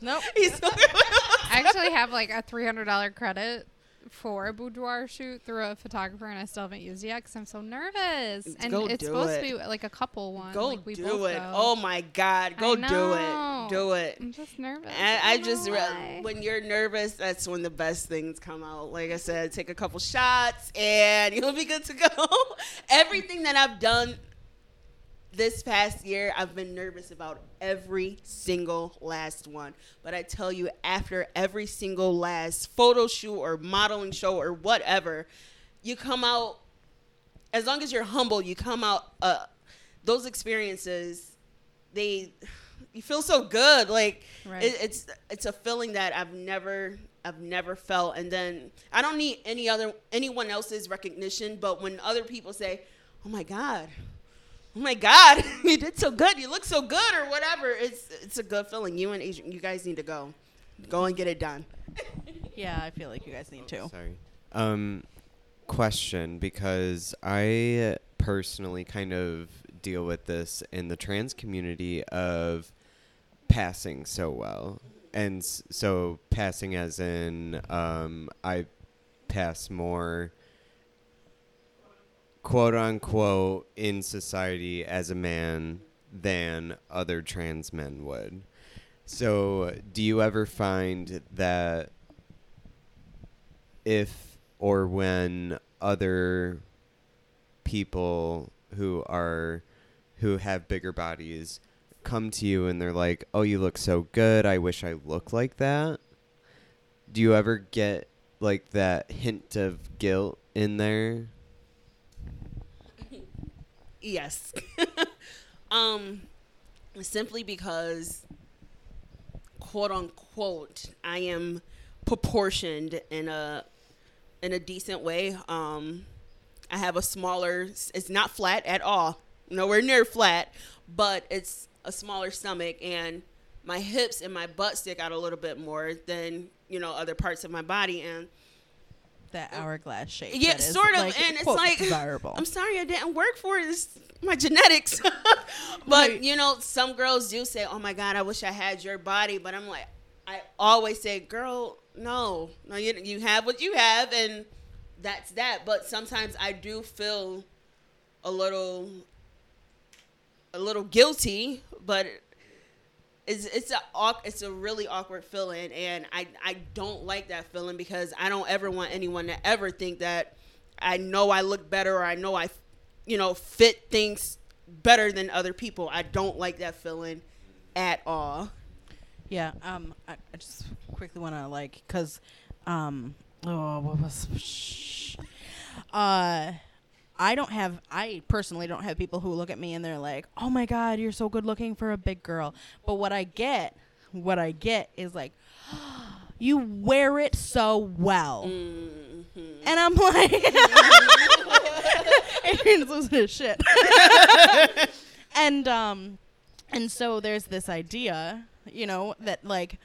nope. I actually have like a three hundred dollar credit for a boudoir shoot through a photographer, and I still haven't used it yet because I'm so nervous. And it's supposed it. to be like a couple one. go like we do both it. Go. Oh my God. Go do it. Do it. I'm just nervous. I, I don't just re- when you're nervous, that's when the best things come out. Like I said, take a couple shots and [LAUGHS] you'll be good to go. [LAUGHS] Everything that I've done this past year, I've been nervous about every single last one. But I tell you, after every single last photo shoot or modeling show or whatever, you come out. As long as you're humble, you come out. Uh, those experiences, they you feel so good like Right. it, it's it's a feeling that i've never i've never felt and then i don't need any other anyone else's recognition but when other people say oh my god oh my god [LAUGHS] you did so good. You look so good or whatever. It's it's a good feeling. You and Adrian, you guys need to go. Go and get it done. [LAUGHS] Yeah, I feel like you guys need to. Sorry. Um, question because I personally kind of deal with this in the trans community of passing so well, and s- so passing as in um, I pass more quote unquote in society as a man than other trans men would. So, do you ever find that if or when other people who are who have bigger bodies come to you and they're like, "Oh, you look so good. I wish I looked like that." Do you ever get like that hint of guilt in there? Yes. [LAUGHS] um, simply because, quote unquote, I am proportioned in a in a decent way. Um, I have a smaller. It's not flat at all. Nowhere near flat, but it's a smaller stomach and my hips and my butt stick out a little bit more than you know other parts of my body and That uh, hourglass shape. Yeah, that is, sort of, like, and it's like desirable. I'm sorry I didn't work for it. It's my genetics. [LAUGHS] but Right. you know, some girls do say, "Oh my God, I wish I had your body." But I'm like, I always say, "Girl, no, no, you you have what you have, and that's that." But sometimes I do feel a little, a little guilty, but. It's, it's a it's a really awkward feeling and I, I don't like that feeling because I don't ever want anyone to ever think that I know I look better or I know I you know fit things better than other people. I don't like that feeling at all. Yeah. Um. I, I just quickly want to like, cause, um. Oh, what was? Shh. Uh. I don't have. I personally don't have people who look at me and they're like, "Oh my God, you're so good looking for a big girl." But what I get, what I get is like, [GASPS] "You wear it so well," Mhm. and I'm [LAUGHS] like, [LAUGHS] Adrian's losing his shit. [LAUGHS] and um, and so there's this idea, you know, that like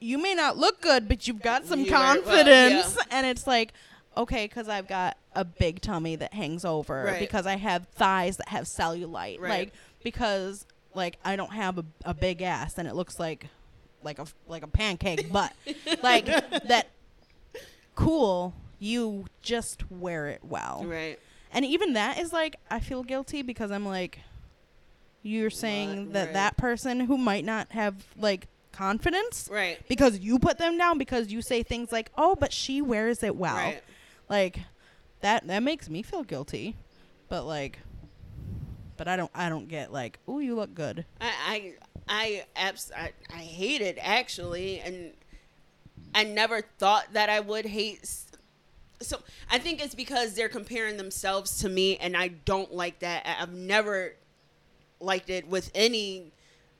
you may not look good, but you've got some You are- well, confidence, yeah. and it's like. Okay, because I've got a big tummy that hangs over, Right. because I have thighs that have cellulite, Right. like because like I don't have a, a big ass and it looks like like a like a pancake butt. [LAUGHS] like that cool, you just wear it well. Right. And even that is like I feel guilty because I'm like you're saying that Right. that person who might not have like confidence Right. because you put them down because you say things like, "Oh, but she wears it well." Right. Like that that makes me feel guilty. But like but I don't I don't get like, "Oh, you look good." I I I, abs- I I hate it actually, and I never thought that I would hate. So I think it's because they're comparing themselves to me, and I don't like that. I've never liked it with any,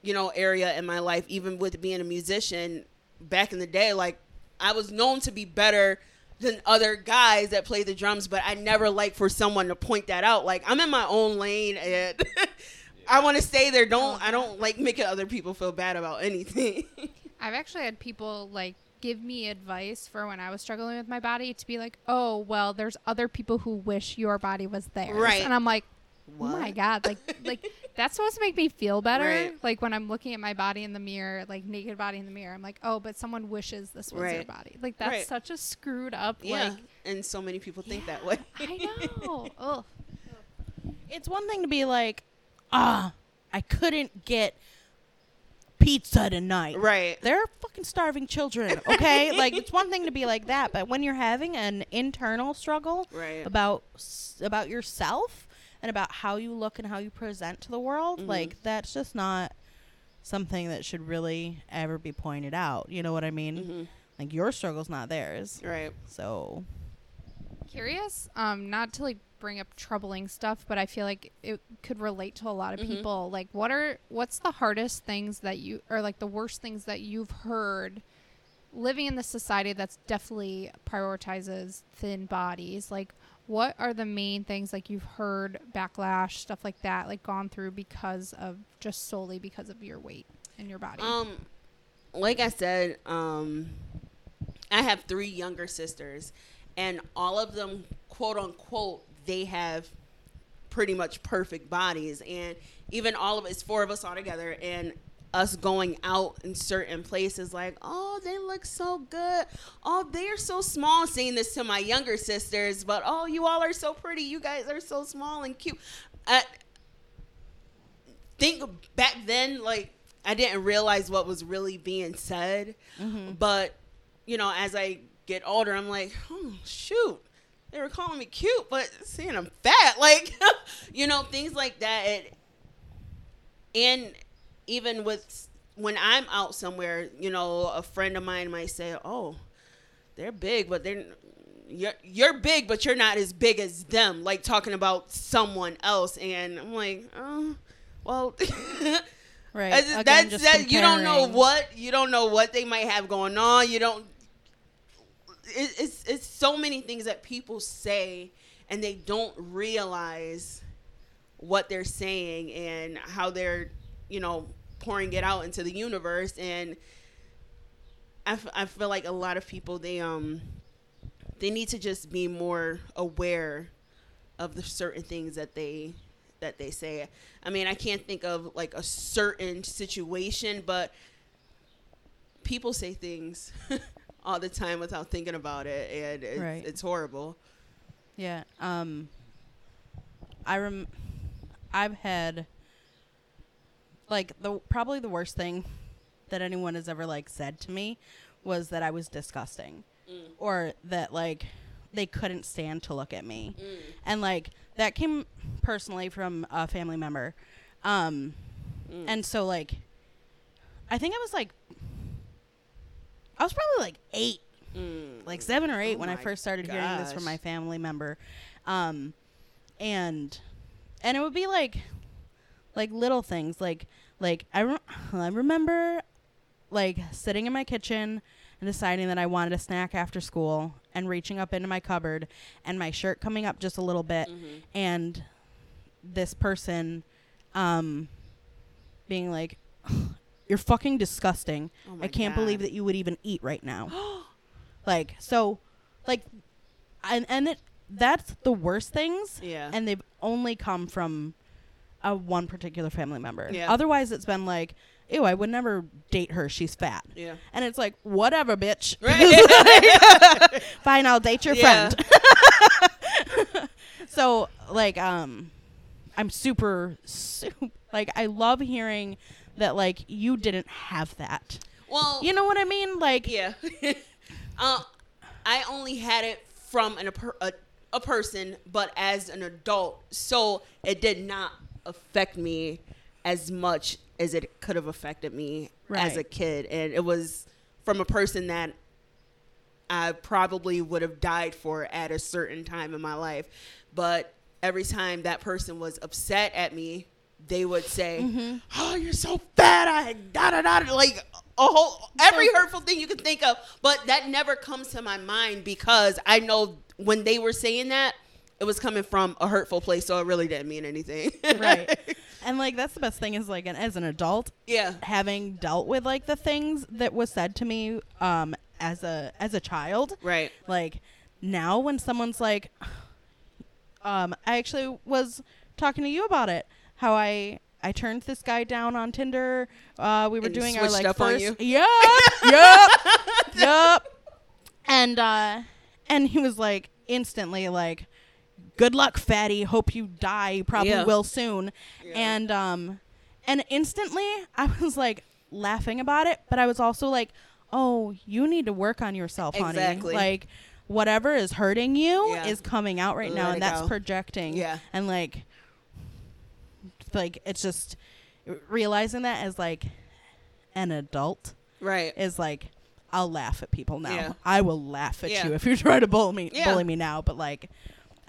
you know, area in my life. Even with being a musician back in the day, like I was known to be better than other guys that play the drums, but I never like for someone to point that out. Like I'm in my own lane and [LAUGHS] I want to stay there. Don't oh, I don't like making other people feel bad about anything. [LAUGHS] I've actually had people like give me advice for when I was struggling with my body to be like, "Oh, well, there's other people who wish your body was there." Right. And I'm like, "Oh my god, like like that's supposed to make me feel better." Right. Like when I'm looking at my body in the mirror, like naked body in the mirror, I'm like, "Oh, but someone wishes this was their body." Like that's Right. such a screwed up yeah, like and so many people think that way. I know. [LAUGHS] Ugh. It's one thing to be like, "Ah, I couldn't get pizza tonight." right. They're fucking starving children, okay? [LAUGHS] like it's one thing to be like that, but when you're having an internal struggle Right. about about yourself and about how you look and how you present to the world, Mhm. like that's just not something that should really ever be pointed out. You know what I mean? hmm Like your struggle's not theirs. Right. So, Curious, um, not to like bring up troubling stuff, but I feel like it could relate to a lot of Mhm. people. Like, what are what's the hardest things that you, or like the worst things that you've heard living in this society that's definitely prioritizes thin bodies? Like, what are the main things like you've heard backlash stuff like that, like gone through because of just solely because of your weight and your body? Um, like I said, um, I have three younger sisters, and all of them, quote unquote, they have pretty much perfect bodies, and even all of us, four of us all together, and us going out in certain places like oh they look so good. Oh they're so small saying this to my younger sisters but oh you all are so pretty. You guys are so small and cute. I think back then like i didn't realize what was really being said. Mm-hmm. but you know as i get older i'm like oh shoot. They were calling me cute but seeing i'm fat [LAUGHS] like [LAUGHS] you know things like that. It, and even with when i'm out somewhere you know a friend of mine might say oh they're big but they're you're, you're big but you're not as big as them like talking about someone else and i'm like oh well [LAUGHS] right. That's- Again, that's that you don't know what you don't know what they might have going on. You don't. It, it's it's so many things that people say and they don't realize what they're saying and how they're you know pouring it out into the universe and I, f- I feel like a lot of people they um they need to just be more aware of the certain things that they that they say. I mean, I can't think of like a certain situation, but people say things [LAUGHS] all the time without thinking about it, and it's, Right. it's horrible. Yeah. Um I rem I've had like the probably the worst thing that anyone has ever like said to me was that I was disgusting Mm. or that like they couldn't stand to look at me. Mm. And like that came personally from a family member. Um Mm. and so like I think I was like I was probably like 8 Mm. like seven or eight Oh when I first started hearing this from my family member, um, and and it would be like like little things like like I re- [SIGHS] I remember like sitting in my kitchen and deciding that I wanted a snack after school and reaching up into my cupboard and my shirt coming up just a little bit Mhm. and this person um being like [SIGHS] you're fucking disgusting. Oh I can't believe that you would even eat right now. [GASPS] like so like and and it that's the worst things Yeah. and they've only come from a one particular family member. Yeah. Otherwise, it's been like, ew, I would never date her. She's fat. Yeah. And it's like, whatever, bitch. Right. [LAUGHS] [LAUGHS] Fine, I'll date your Yeah. friend. [LAUGHS] so, like, um, I'm super, super, like, I love hearing that, like, you didn't have that. well, You know what I mean? Like, Yeah. uh, I only had it from an, a, a, a person, but as an adult. So it did not affect me as much as it could have affected me as a kid. And it was from a person that I probably would have died for at a certain time in my life. But every time that person was upset at me, they would say, Mm-hmm. "Oh, you're so fat." I da da da like a whole every hurtful thing you can think of. But that never comes to my mind because I know when they were saying that, it was coming from a hurtful place, so it really didn't mean anything. right. [LAUGHS] And, like, that's the best thing is, like, and as an adult, yeah. having dealt with, like, the things that was said to me, um, as a, as a child, Right. like now when someone's like [SIGHS] um i actually was talking to you about it how i i turned this guy down on tinder uh we were And doing our like up on first you? yep yep [LAUGHS] yep and uh and he was like instantly like good luck fatty hope you die probably Yeah. will soon Yeah. and um and instantly i [LAUGHS] was like laughing about it but i was also like oh you need to work on yourself Exactly. honey like whatever is hurting you Yeah. is coming out right now and that's go. projecting Yeah. and like like it's just realizing that as like an adult Right. is like I'll laugh at people now. Yeah. I will laugh at Yeah. you if you try to bully me Yeah. bully me now, but like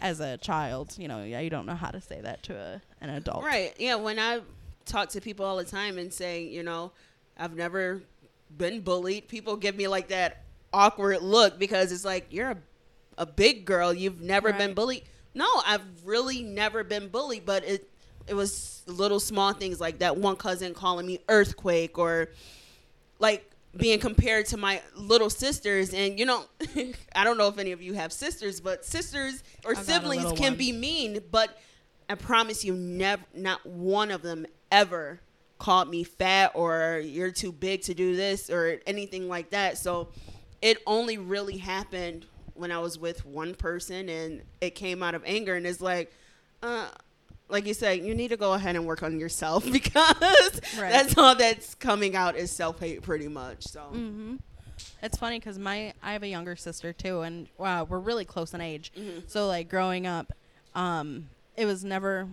as a child, you know, yeah, you don't know how to say that to a, an adult. Right. Yeah. When I talk to people all the time and say, you know, I've never been bullied, people give me like that awkward look because it's like you're a, a big girl. You've never been bullied. No, I've really never been bullied, but it it was little small things like that one cousin calling me earthquake or like being compared to my little sisters and you know [LAUGHS] i don't know if any of you have sisters but sisters or I've got a siblings can one. be mean but i promise you never not one of them ever called me fat or you're too big to do this or anything like that so it only really happened when i was with one person and it came out of anger and it's like uh like you said, you need to go ahead and work on yourself [LAUGHS] because Right. that's all that's coming out is self hate, pretty much. So Mm-hmm. It's funny because my I have a younger sister too, and wow, we're really close in age. Mhm. So like growing up, um, it was never.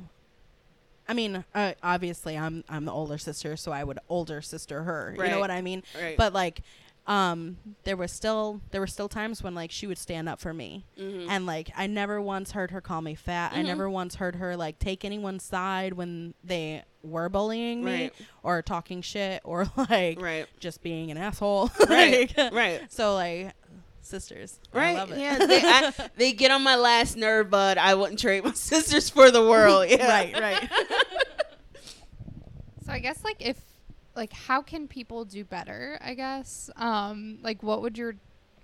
I mean, uh, obviously, I'm I'm the older sister, so I would older sister her. You know what I mean? Right. But like, um, there was still there were still times when like she would stand up for me, Mhm. and like I never once heard her call me fat. I Mhm. never once heard her like take anyone's side when they were bullying me Right. or talking shit or [LAUGHS] like right, just being an asshole. [LAUGHS] right, Like, right, So like sisters. I right. love it. Yeah, they, I, [LAUGHS] they get on my last nerve, but I wouldn't trade my sisters for the world. Yeah. right, right. So I guess like if like how can people do better, I guess? Um like what would your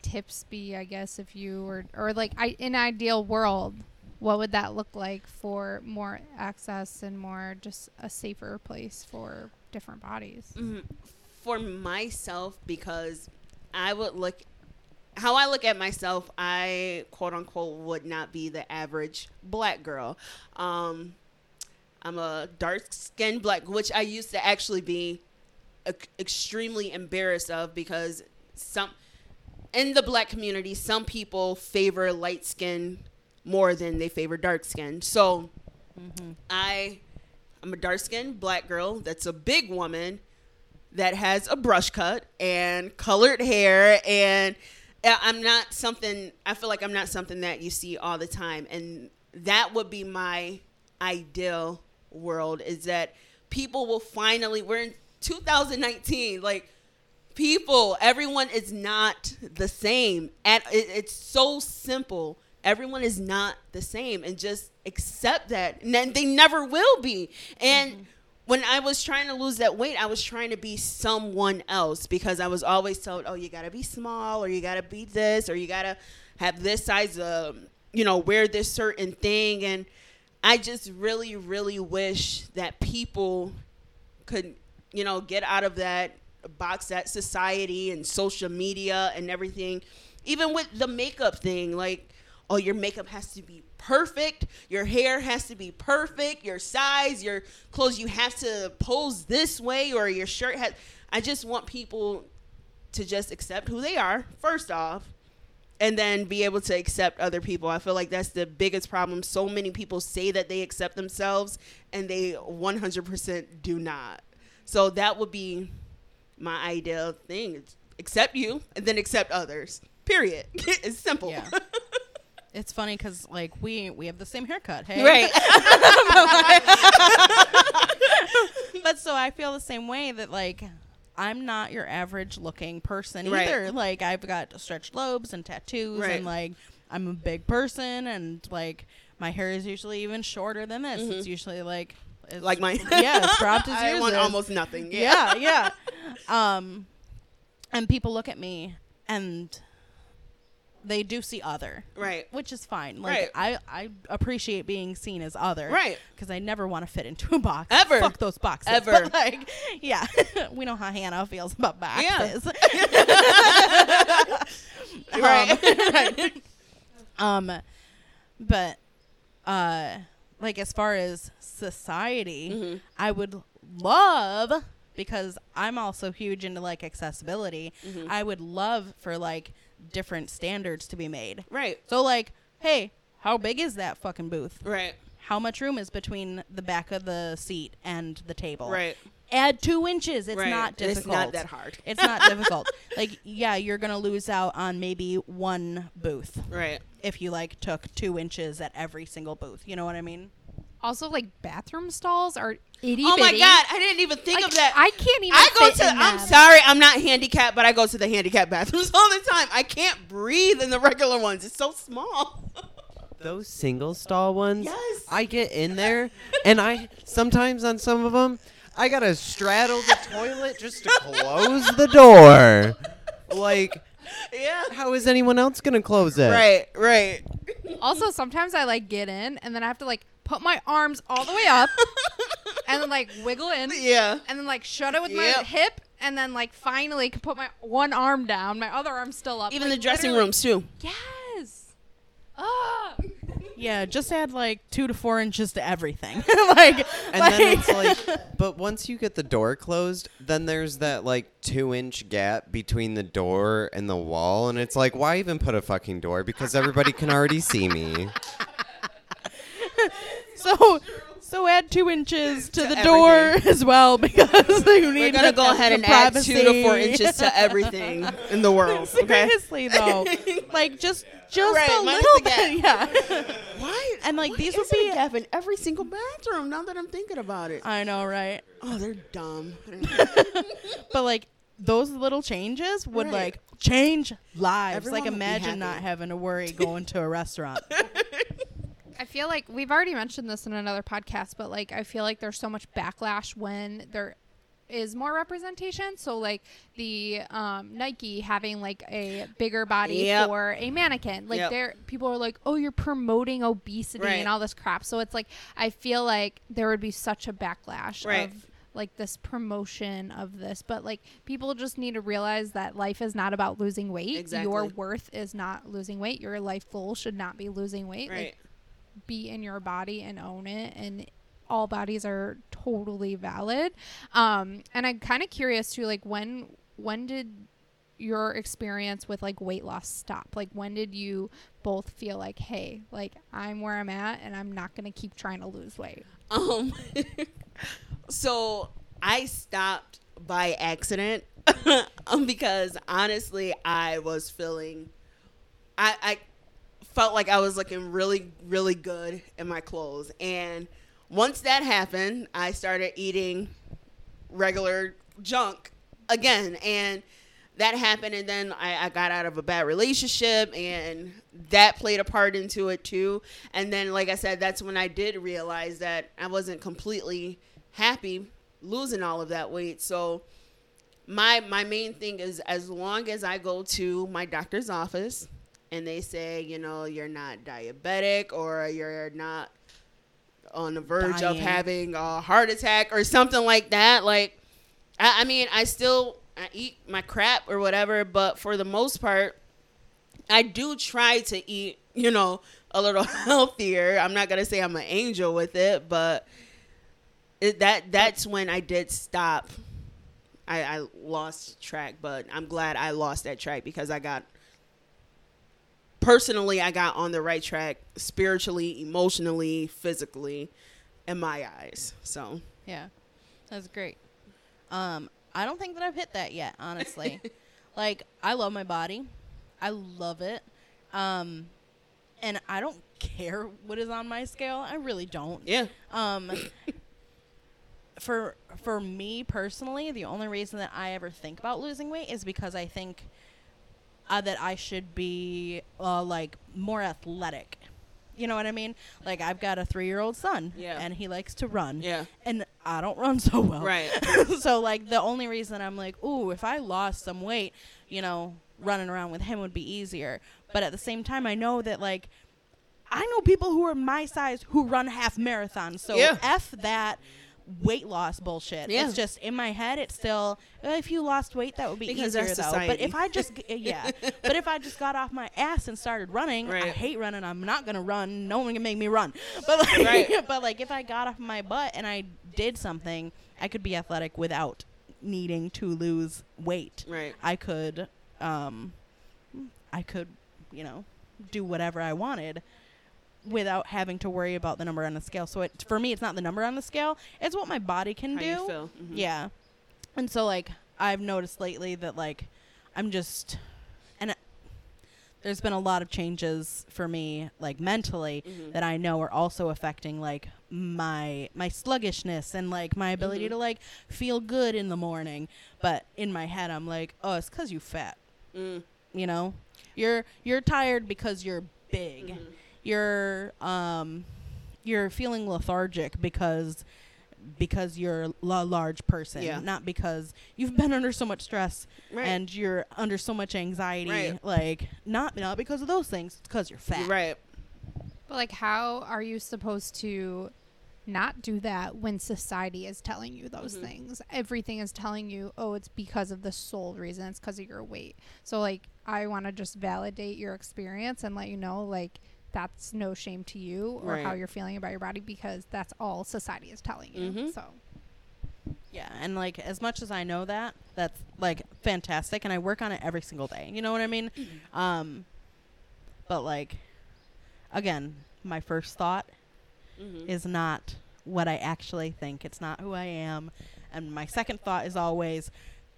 tips be, I guess, if you were or like I in ideal world, what would that look like for more access and more just a safer place for different bodies? Mhm. For myself, because I would look how I look at myself, I quote unquote would not be the average black girl. Um, I'm a dark skinned black, which I used to actually be extremely embarrassed of because some in the black community, some people favor light skin more than they favor dark skin. So Mm-hmm. I I'm a dark skinned black girl that's a big woman that has a brush cut and colored hair and uh, I'm not something I feel like I'm not something that you see all the time and that would be my ideal world is that people will finally we're in 2019 like people everyone is not the same. And it, it's so simple. Everyone is not the same and just accept that. And then they never will be. And mm-hmm. when i was trying to lose that weight i was trying to be someone else because i was always told oh you gotta be small or you gotta be this or you gotta have this size of you know wear this certain thing. And I just really, really wish that people could, you know, get out of that box that society and social media and everything. Even with the makeup thing, like, oh, your makeup has to be perfect, your hair has to be perfect, your size, your clothes, you have to pose this way, or your shirt has. I just want people to just accept who they are, first off, and then be able to accept other people. I feel like that's the biggest problem. So many people say that they accept themselves and they 100% do not. So that would be my ideal thing. It's accept you and then accept others. Period. [LAUGHS] it's simple. Yeah. [LAUGHS] It's funny because like we we have the same haircut, hey? right. [LAUGHS] but so I feel the same way that like I'm not your average looking person Right. either. Like I've got stretched lobes and tattoos Right. and like I'm a big person and like my hair is usually even shorter than this. It's mm-hmm. usually like it's, like mine. [LAUGHS] yeah, it's as [LAUGHS] I want is. almost nothing. Yeah. yeah, yeah. [LAUGHS] Um, and people look at me and they do see other, Right. which is fine. Like Right. I, I appreciate being seen as other, Right. Because I never want to fit into a box. Ever. Fuck those boxes. Ever. But like, yeah, we know how Hannah feels about boxes. Right. right. Um, but uh, like as far as society, Mhm. I would love because I'm also huge into like accessibility. Mhm. I would love for like different standards to be made. Right. So like, hey, how big is that fucking booth? Right. How much room is between the back of the seat and the table? Right. Add two inches. It's right. not difficult. It's not that hard. It's not [LAUGHS] difficult. Like, yeah, you're gonna lose out on maybe one booth Right. if you like took two inches at every single booth. You know what I mean? Also, like bathroom stalls are itty bitty. Oh my god, I didn't even think Like, of that. I can't even. I go fit to. in I'm them. sorry, I'm not handicapped, but I go to the handicapped [LAUGHS] bathrooms all the time. I can't breathe in the regular ones. It's so small. [LAUGHS] Those single stall ones, Yes. I get in there, and I sometimes on some of them, I gotta straddle the toilet just to [LAUGHS] close the door. Like, yeah. how is anyone else gonna close it? Right. Right. Also, sometimes I like get in and then I have to like put my arms all the way up and then like wiggle in yeah. and then like shut it with my hip and then like finally can put my one arm down, my other arm's still up. Even Like, the dressing rooms too. Yes. Ah. Yeah, just add like two to four inches to everything. [LAUGHS] like, And like- then it's like, [LAUGHS] but once you get the door closed, then there's that like two inch gap between the door and the wall, and it's like, why even put a fucking door? Because everybody can already see me. [LAUGHS] so. So add two inches [LAUGHS] to, To the door [LAUGHS] as well [LAUGHS] because you need We're gonna to go ahead the and add two to four inches to everything in the world. Okay. Seriously though, like just just Right, a little the bit, yeah. Why? And, like, why these would be- a gap in every single bathroom. Now that I'm thinking about it. I know, right? Oh, they're dumb. But like those little changes would Right. like change lives. Everyone like imagine not having to worry going to a restaurant. I feel like we've already mentioned this in another podcast, but like I feel like there's so much backlash when there is more representation. So like the um, Nike having like a bigger body Yep. for a mannequin, like Yep. there people are like, oh, you're promoting obesity Right. and all this crap. So it's like I feel like there would be such a backlash Right. of like this promotion of this but like people just need to realize that life is not about losing weight Exactly. your worth is not losing weight your life goal should not be losing weight like right. Be in your body and own it and all bodies are totally valid. Um and i'm kind of curious too like when when did your experience with like weight loss stop? Like when did you both feel like hey like i'm where i'm at and i'm not gonna keep trying to lose weight? Um, [LAUGHS] so I stopped by accident um, [LAUGHS] because honestly, I was feeling, I, I felt like I was looking really, really good in my clothes. And once that happened, I started eating regular junk again. And that happened. And then I, I got out of a bad relationship and that played a part into it too. And then, like I said, that's when I did realize that I wasn't completely happy losing all of that weight. So my my main thing is as long as I go to my doctor's office and they say, you know, you're not diabetic or you're not on the verge Dying. of having a heart attack or something like that. Like, I, I mean, I still I eat my crap or whatever, but for the most part, I do try to eat, you know, a little [LAUGHS] healthier. I'm not gonna say I'm an angel with it, but it, that that's when I did stop. I, I lost track, but I'm glad I lost that track because I got personally I got on the right track spiritually, emotionally, physically, in my eyes. So Yeah, that's great. Um, I don't think that I've hit that yet, honestly. [LAUGHS] like, I love my body, I love it, um, and I don't care what is on my scale. I really don't. yeah, Um, for for me personally, the only reason that I ever think about losing weight is because I think uh, that I should be uh, like more athletic. You know what I mean? Like I've got a three year old son, Yeah. and he likes to run, yeah, and I don't run [LAUGHS] so well, right, [LAUGHS] so like the only reason I'm like, ooh, if I lost some weight, you know, running around with him would be easier. But at the same time, I know that like I know people who are my size who run half marathons. So Yeah. f that weight loss bullshit. Yeah. It's just in my head. It's still if you lost weight, that would be Because easier though. But if I just [LAUGHS] yeah, but if I just got off my ass and started running, I hate running. I'm not gonna run. No one can make me run. [LAUGHS] But like, Right. [LAUGHS] but like if I got off my butt and I did something, I could be athletic without needing to lose weight. right, I could, um, I could, you know, do whatever I wanted without having to worry about the number on the scale. So it for me, it's not the number on the scale; it's what my body can How do. you feel? Mhm. Yeah, and so like I've noticed lately that like I'm just, and it- there's been a lot of changes for me like mentally Mhm. that I know are also affecting like my my sluggishness and like my ability Mhm. to like feel good in the morning. But in my head, I'm like, oh, it's because you fat. Mm. You know, you're you're tired because you're big. Mhm. You're um, you're feeling lethargic because because you're a large person, Yeah. not because you've been under so much stress Right. and you're under so much anxiety. Right. Like not not because of those things, it's because you're fat. right. But like, how are you supposed to not do that when society is telling you those Mhm. things? Everything is telling you, oh, it's because of the sole reason. It's because of your weight. So like, I want to just validate your experience and let you know, like, that's no shame to you or how you're feeling about your body because that's all society is telling you. Mhm. So Yeah, and like as much as I know that, that's like fantastic, and I work on it every single day. You know what I mean? Um, but like, again, my first thought Mhm. is not what I actually think. It's not who I am, and my second thought is always,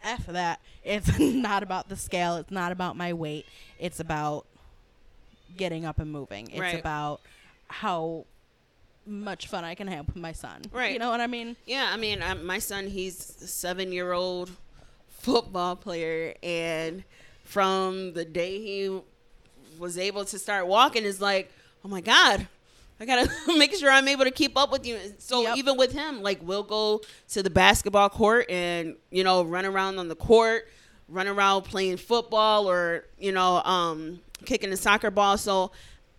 f that. It's [LAUGHS] not about the scale. It's not about my weight. It's about getting up and moving. It's Right. about how much fun I can have with my son. Right. You know what I mean? Yeah, I mean, um, my son, he's a seven year old football player, and from the day he was able to start walking, is like, oh my God, I gotta [LAUGHS] make sure I'm able to keep up with you. So Yep. even with him, like, we'll go to the basketball court and, you know, run around on the court, run around playing football or, you know, um, kicking the soccer ball. So,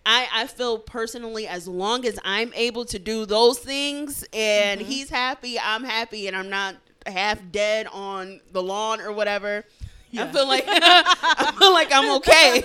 I, I feel personally as long as I'm able to do those things and Mm-hmm. he's happy, I'm happy, and I'm not half dead on the lawn or whatever. I feel like [LAUGHS] I feel like I'm okay.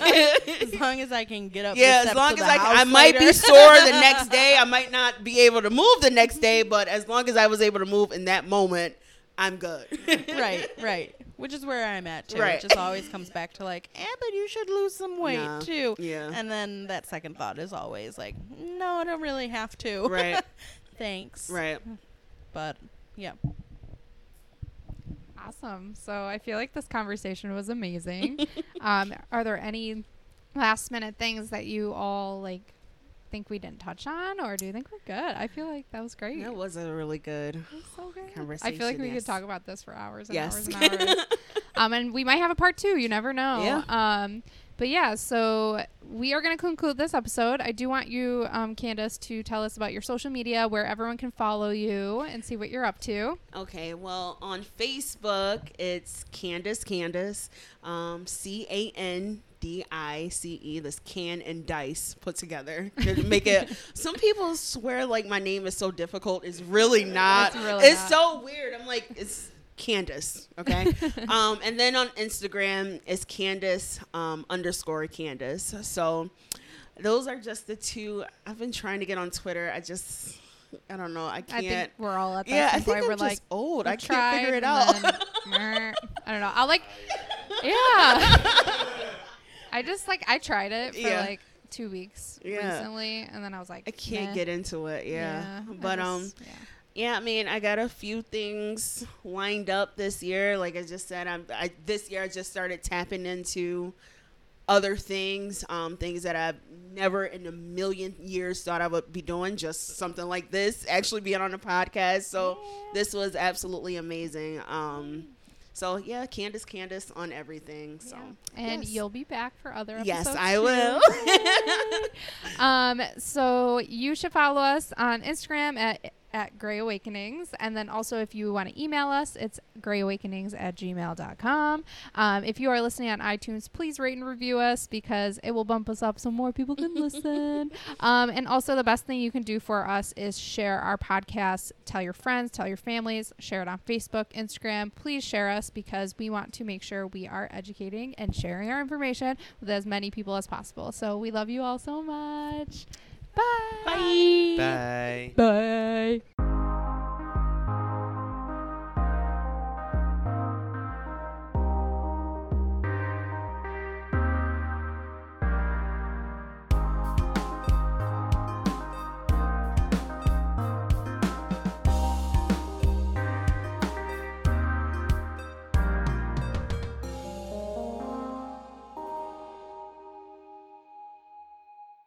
As long as I can get up. the yeah, as long as I, house I might be sore the [LAUGHS] next day, I might not be able to move the next day, but as long as I was able to move in that moment, I'm good. right, right. Which is where I'm at too. Right. It just always comes back to like, eh, but you should lose some weight Nah, too. yeah. And then that second thought is always like, no, I don't really have to. Right. [LAUGHS] Thanks. Right. But yeah. awesome. So I feel like this conversation was amazing. [LAUGHS] um, are there any last minute things that you all like think we didn't touch on, or do you think we're good? I feel like that was great. That was a really good. So good. I feel like we yes. could talk about this for hours and Yes. hours and hours. [LAUGHS] um, and we might have a part two. You never know. Yeah. Um, but yeah, so we are going to conclude this episode. I do want you, um, Candice, to tell us about your social media, where everyone can follow you and see what you're up to. Okay, well, on Facebook, it's Candice Candice, um, C A N D I C E. This can and dice put together to make it. [LAUGHS] Some people swear like my name is so difficult. It's really not. It's really it's not. so weird. I'm like it's Candice. Okay. [LAUGHS] um, and then on Instagram it's Candice um, underscore Candice. So those are just the two. I've been trying to get on Twitter. I just I don't know. I I can't. think we're all at that yeah, I think I'm we're just like old. I can't figure it out. then. [LAUGHS] I don't know. I'll like, yeah. I just like I tried it for Yeah. like two weeks Yeah. recently, and then I was like, I can't meh. get into it. Yeah. I But um just- yeah. yeah, I mean, I got a few things lined up this year. Like I just said, I'm I this year I just started tapping into other things, um, things that I've never in a million years thought I would be doing. Just something like this, actually being on a podcast. So this was absolutely amazing. Um, so yeah, Candice, Candice on everything. So and yes. you'll be back for other yes. I too. will. [LAUGHS] [LAUGHS] um, so you should follow us on Instagram at at Gray Awakenings. And then also if you want to email us, it's grayawakenings at gmail.com. Um, if you are listening on iTunes, please rate and review us because it will bump us up so more people can listen. [LAUGHS] Um, and also the best thing you can do for us is share our podcast, tell your friends, tell your families, share it on Facebook, Instagram. Please share us because we want to make sure we are educating and sharing our information with as many people as possible. So we love you all so much. Bye. Bye. Bye. Bye.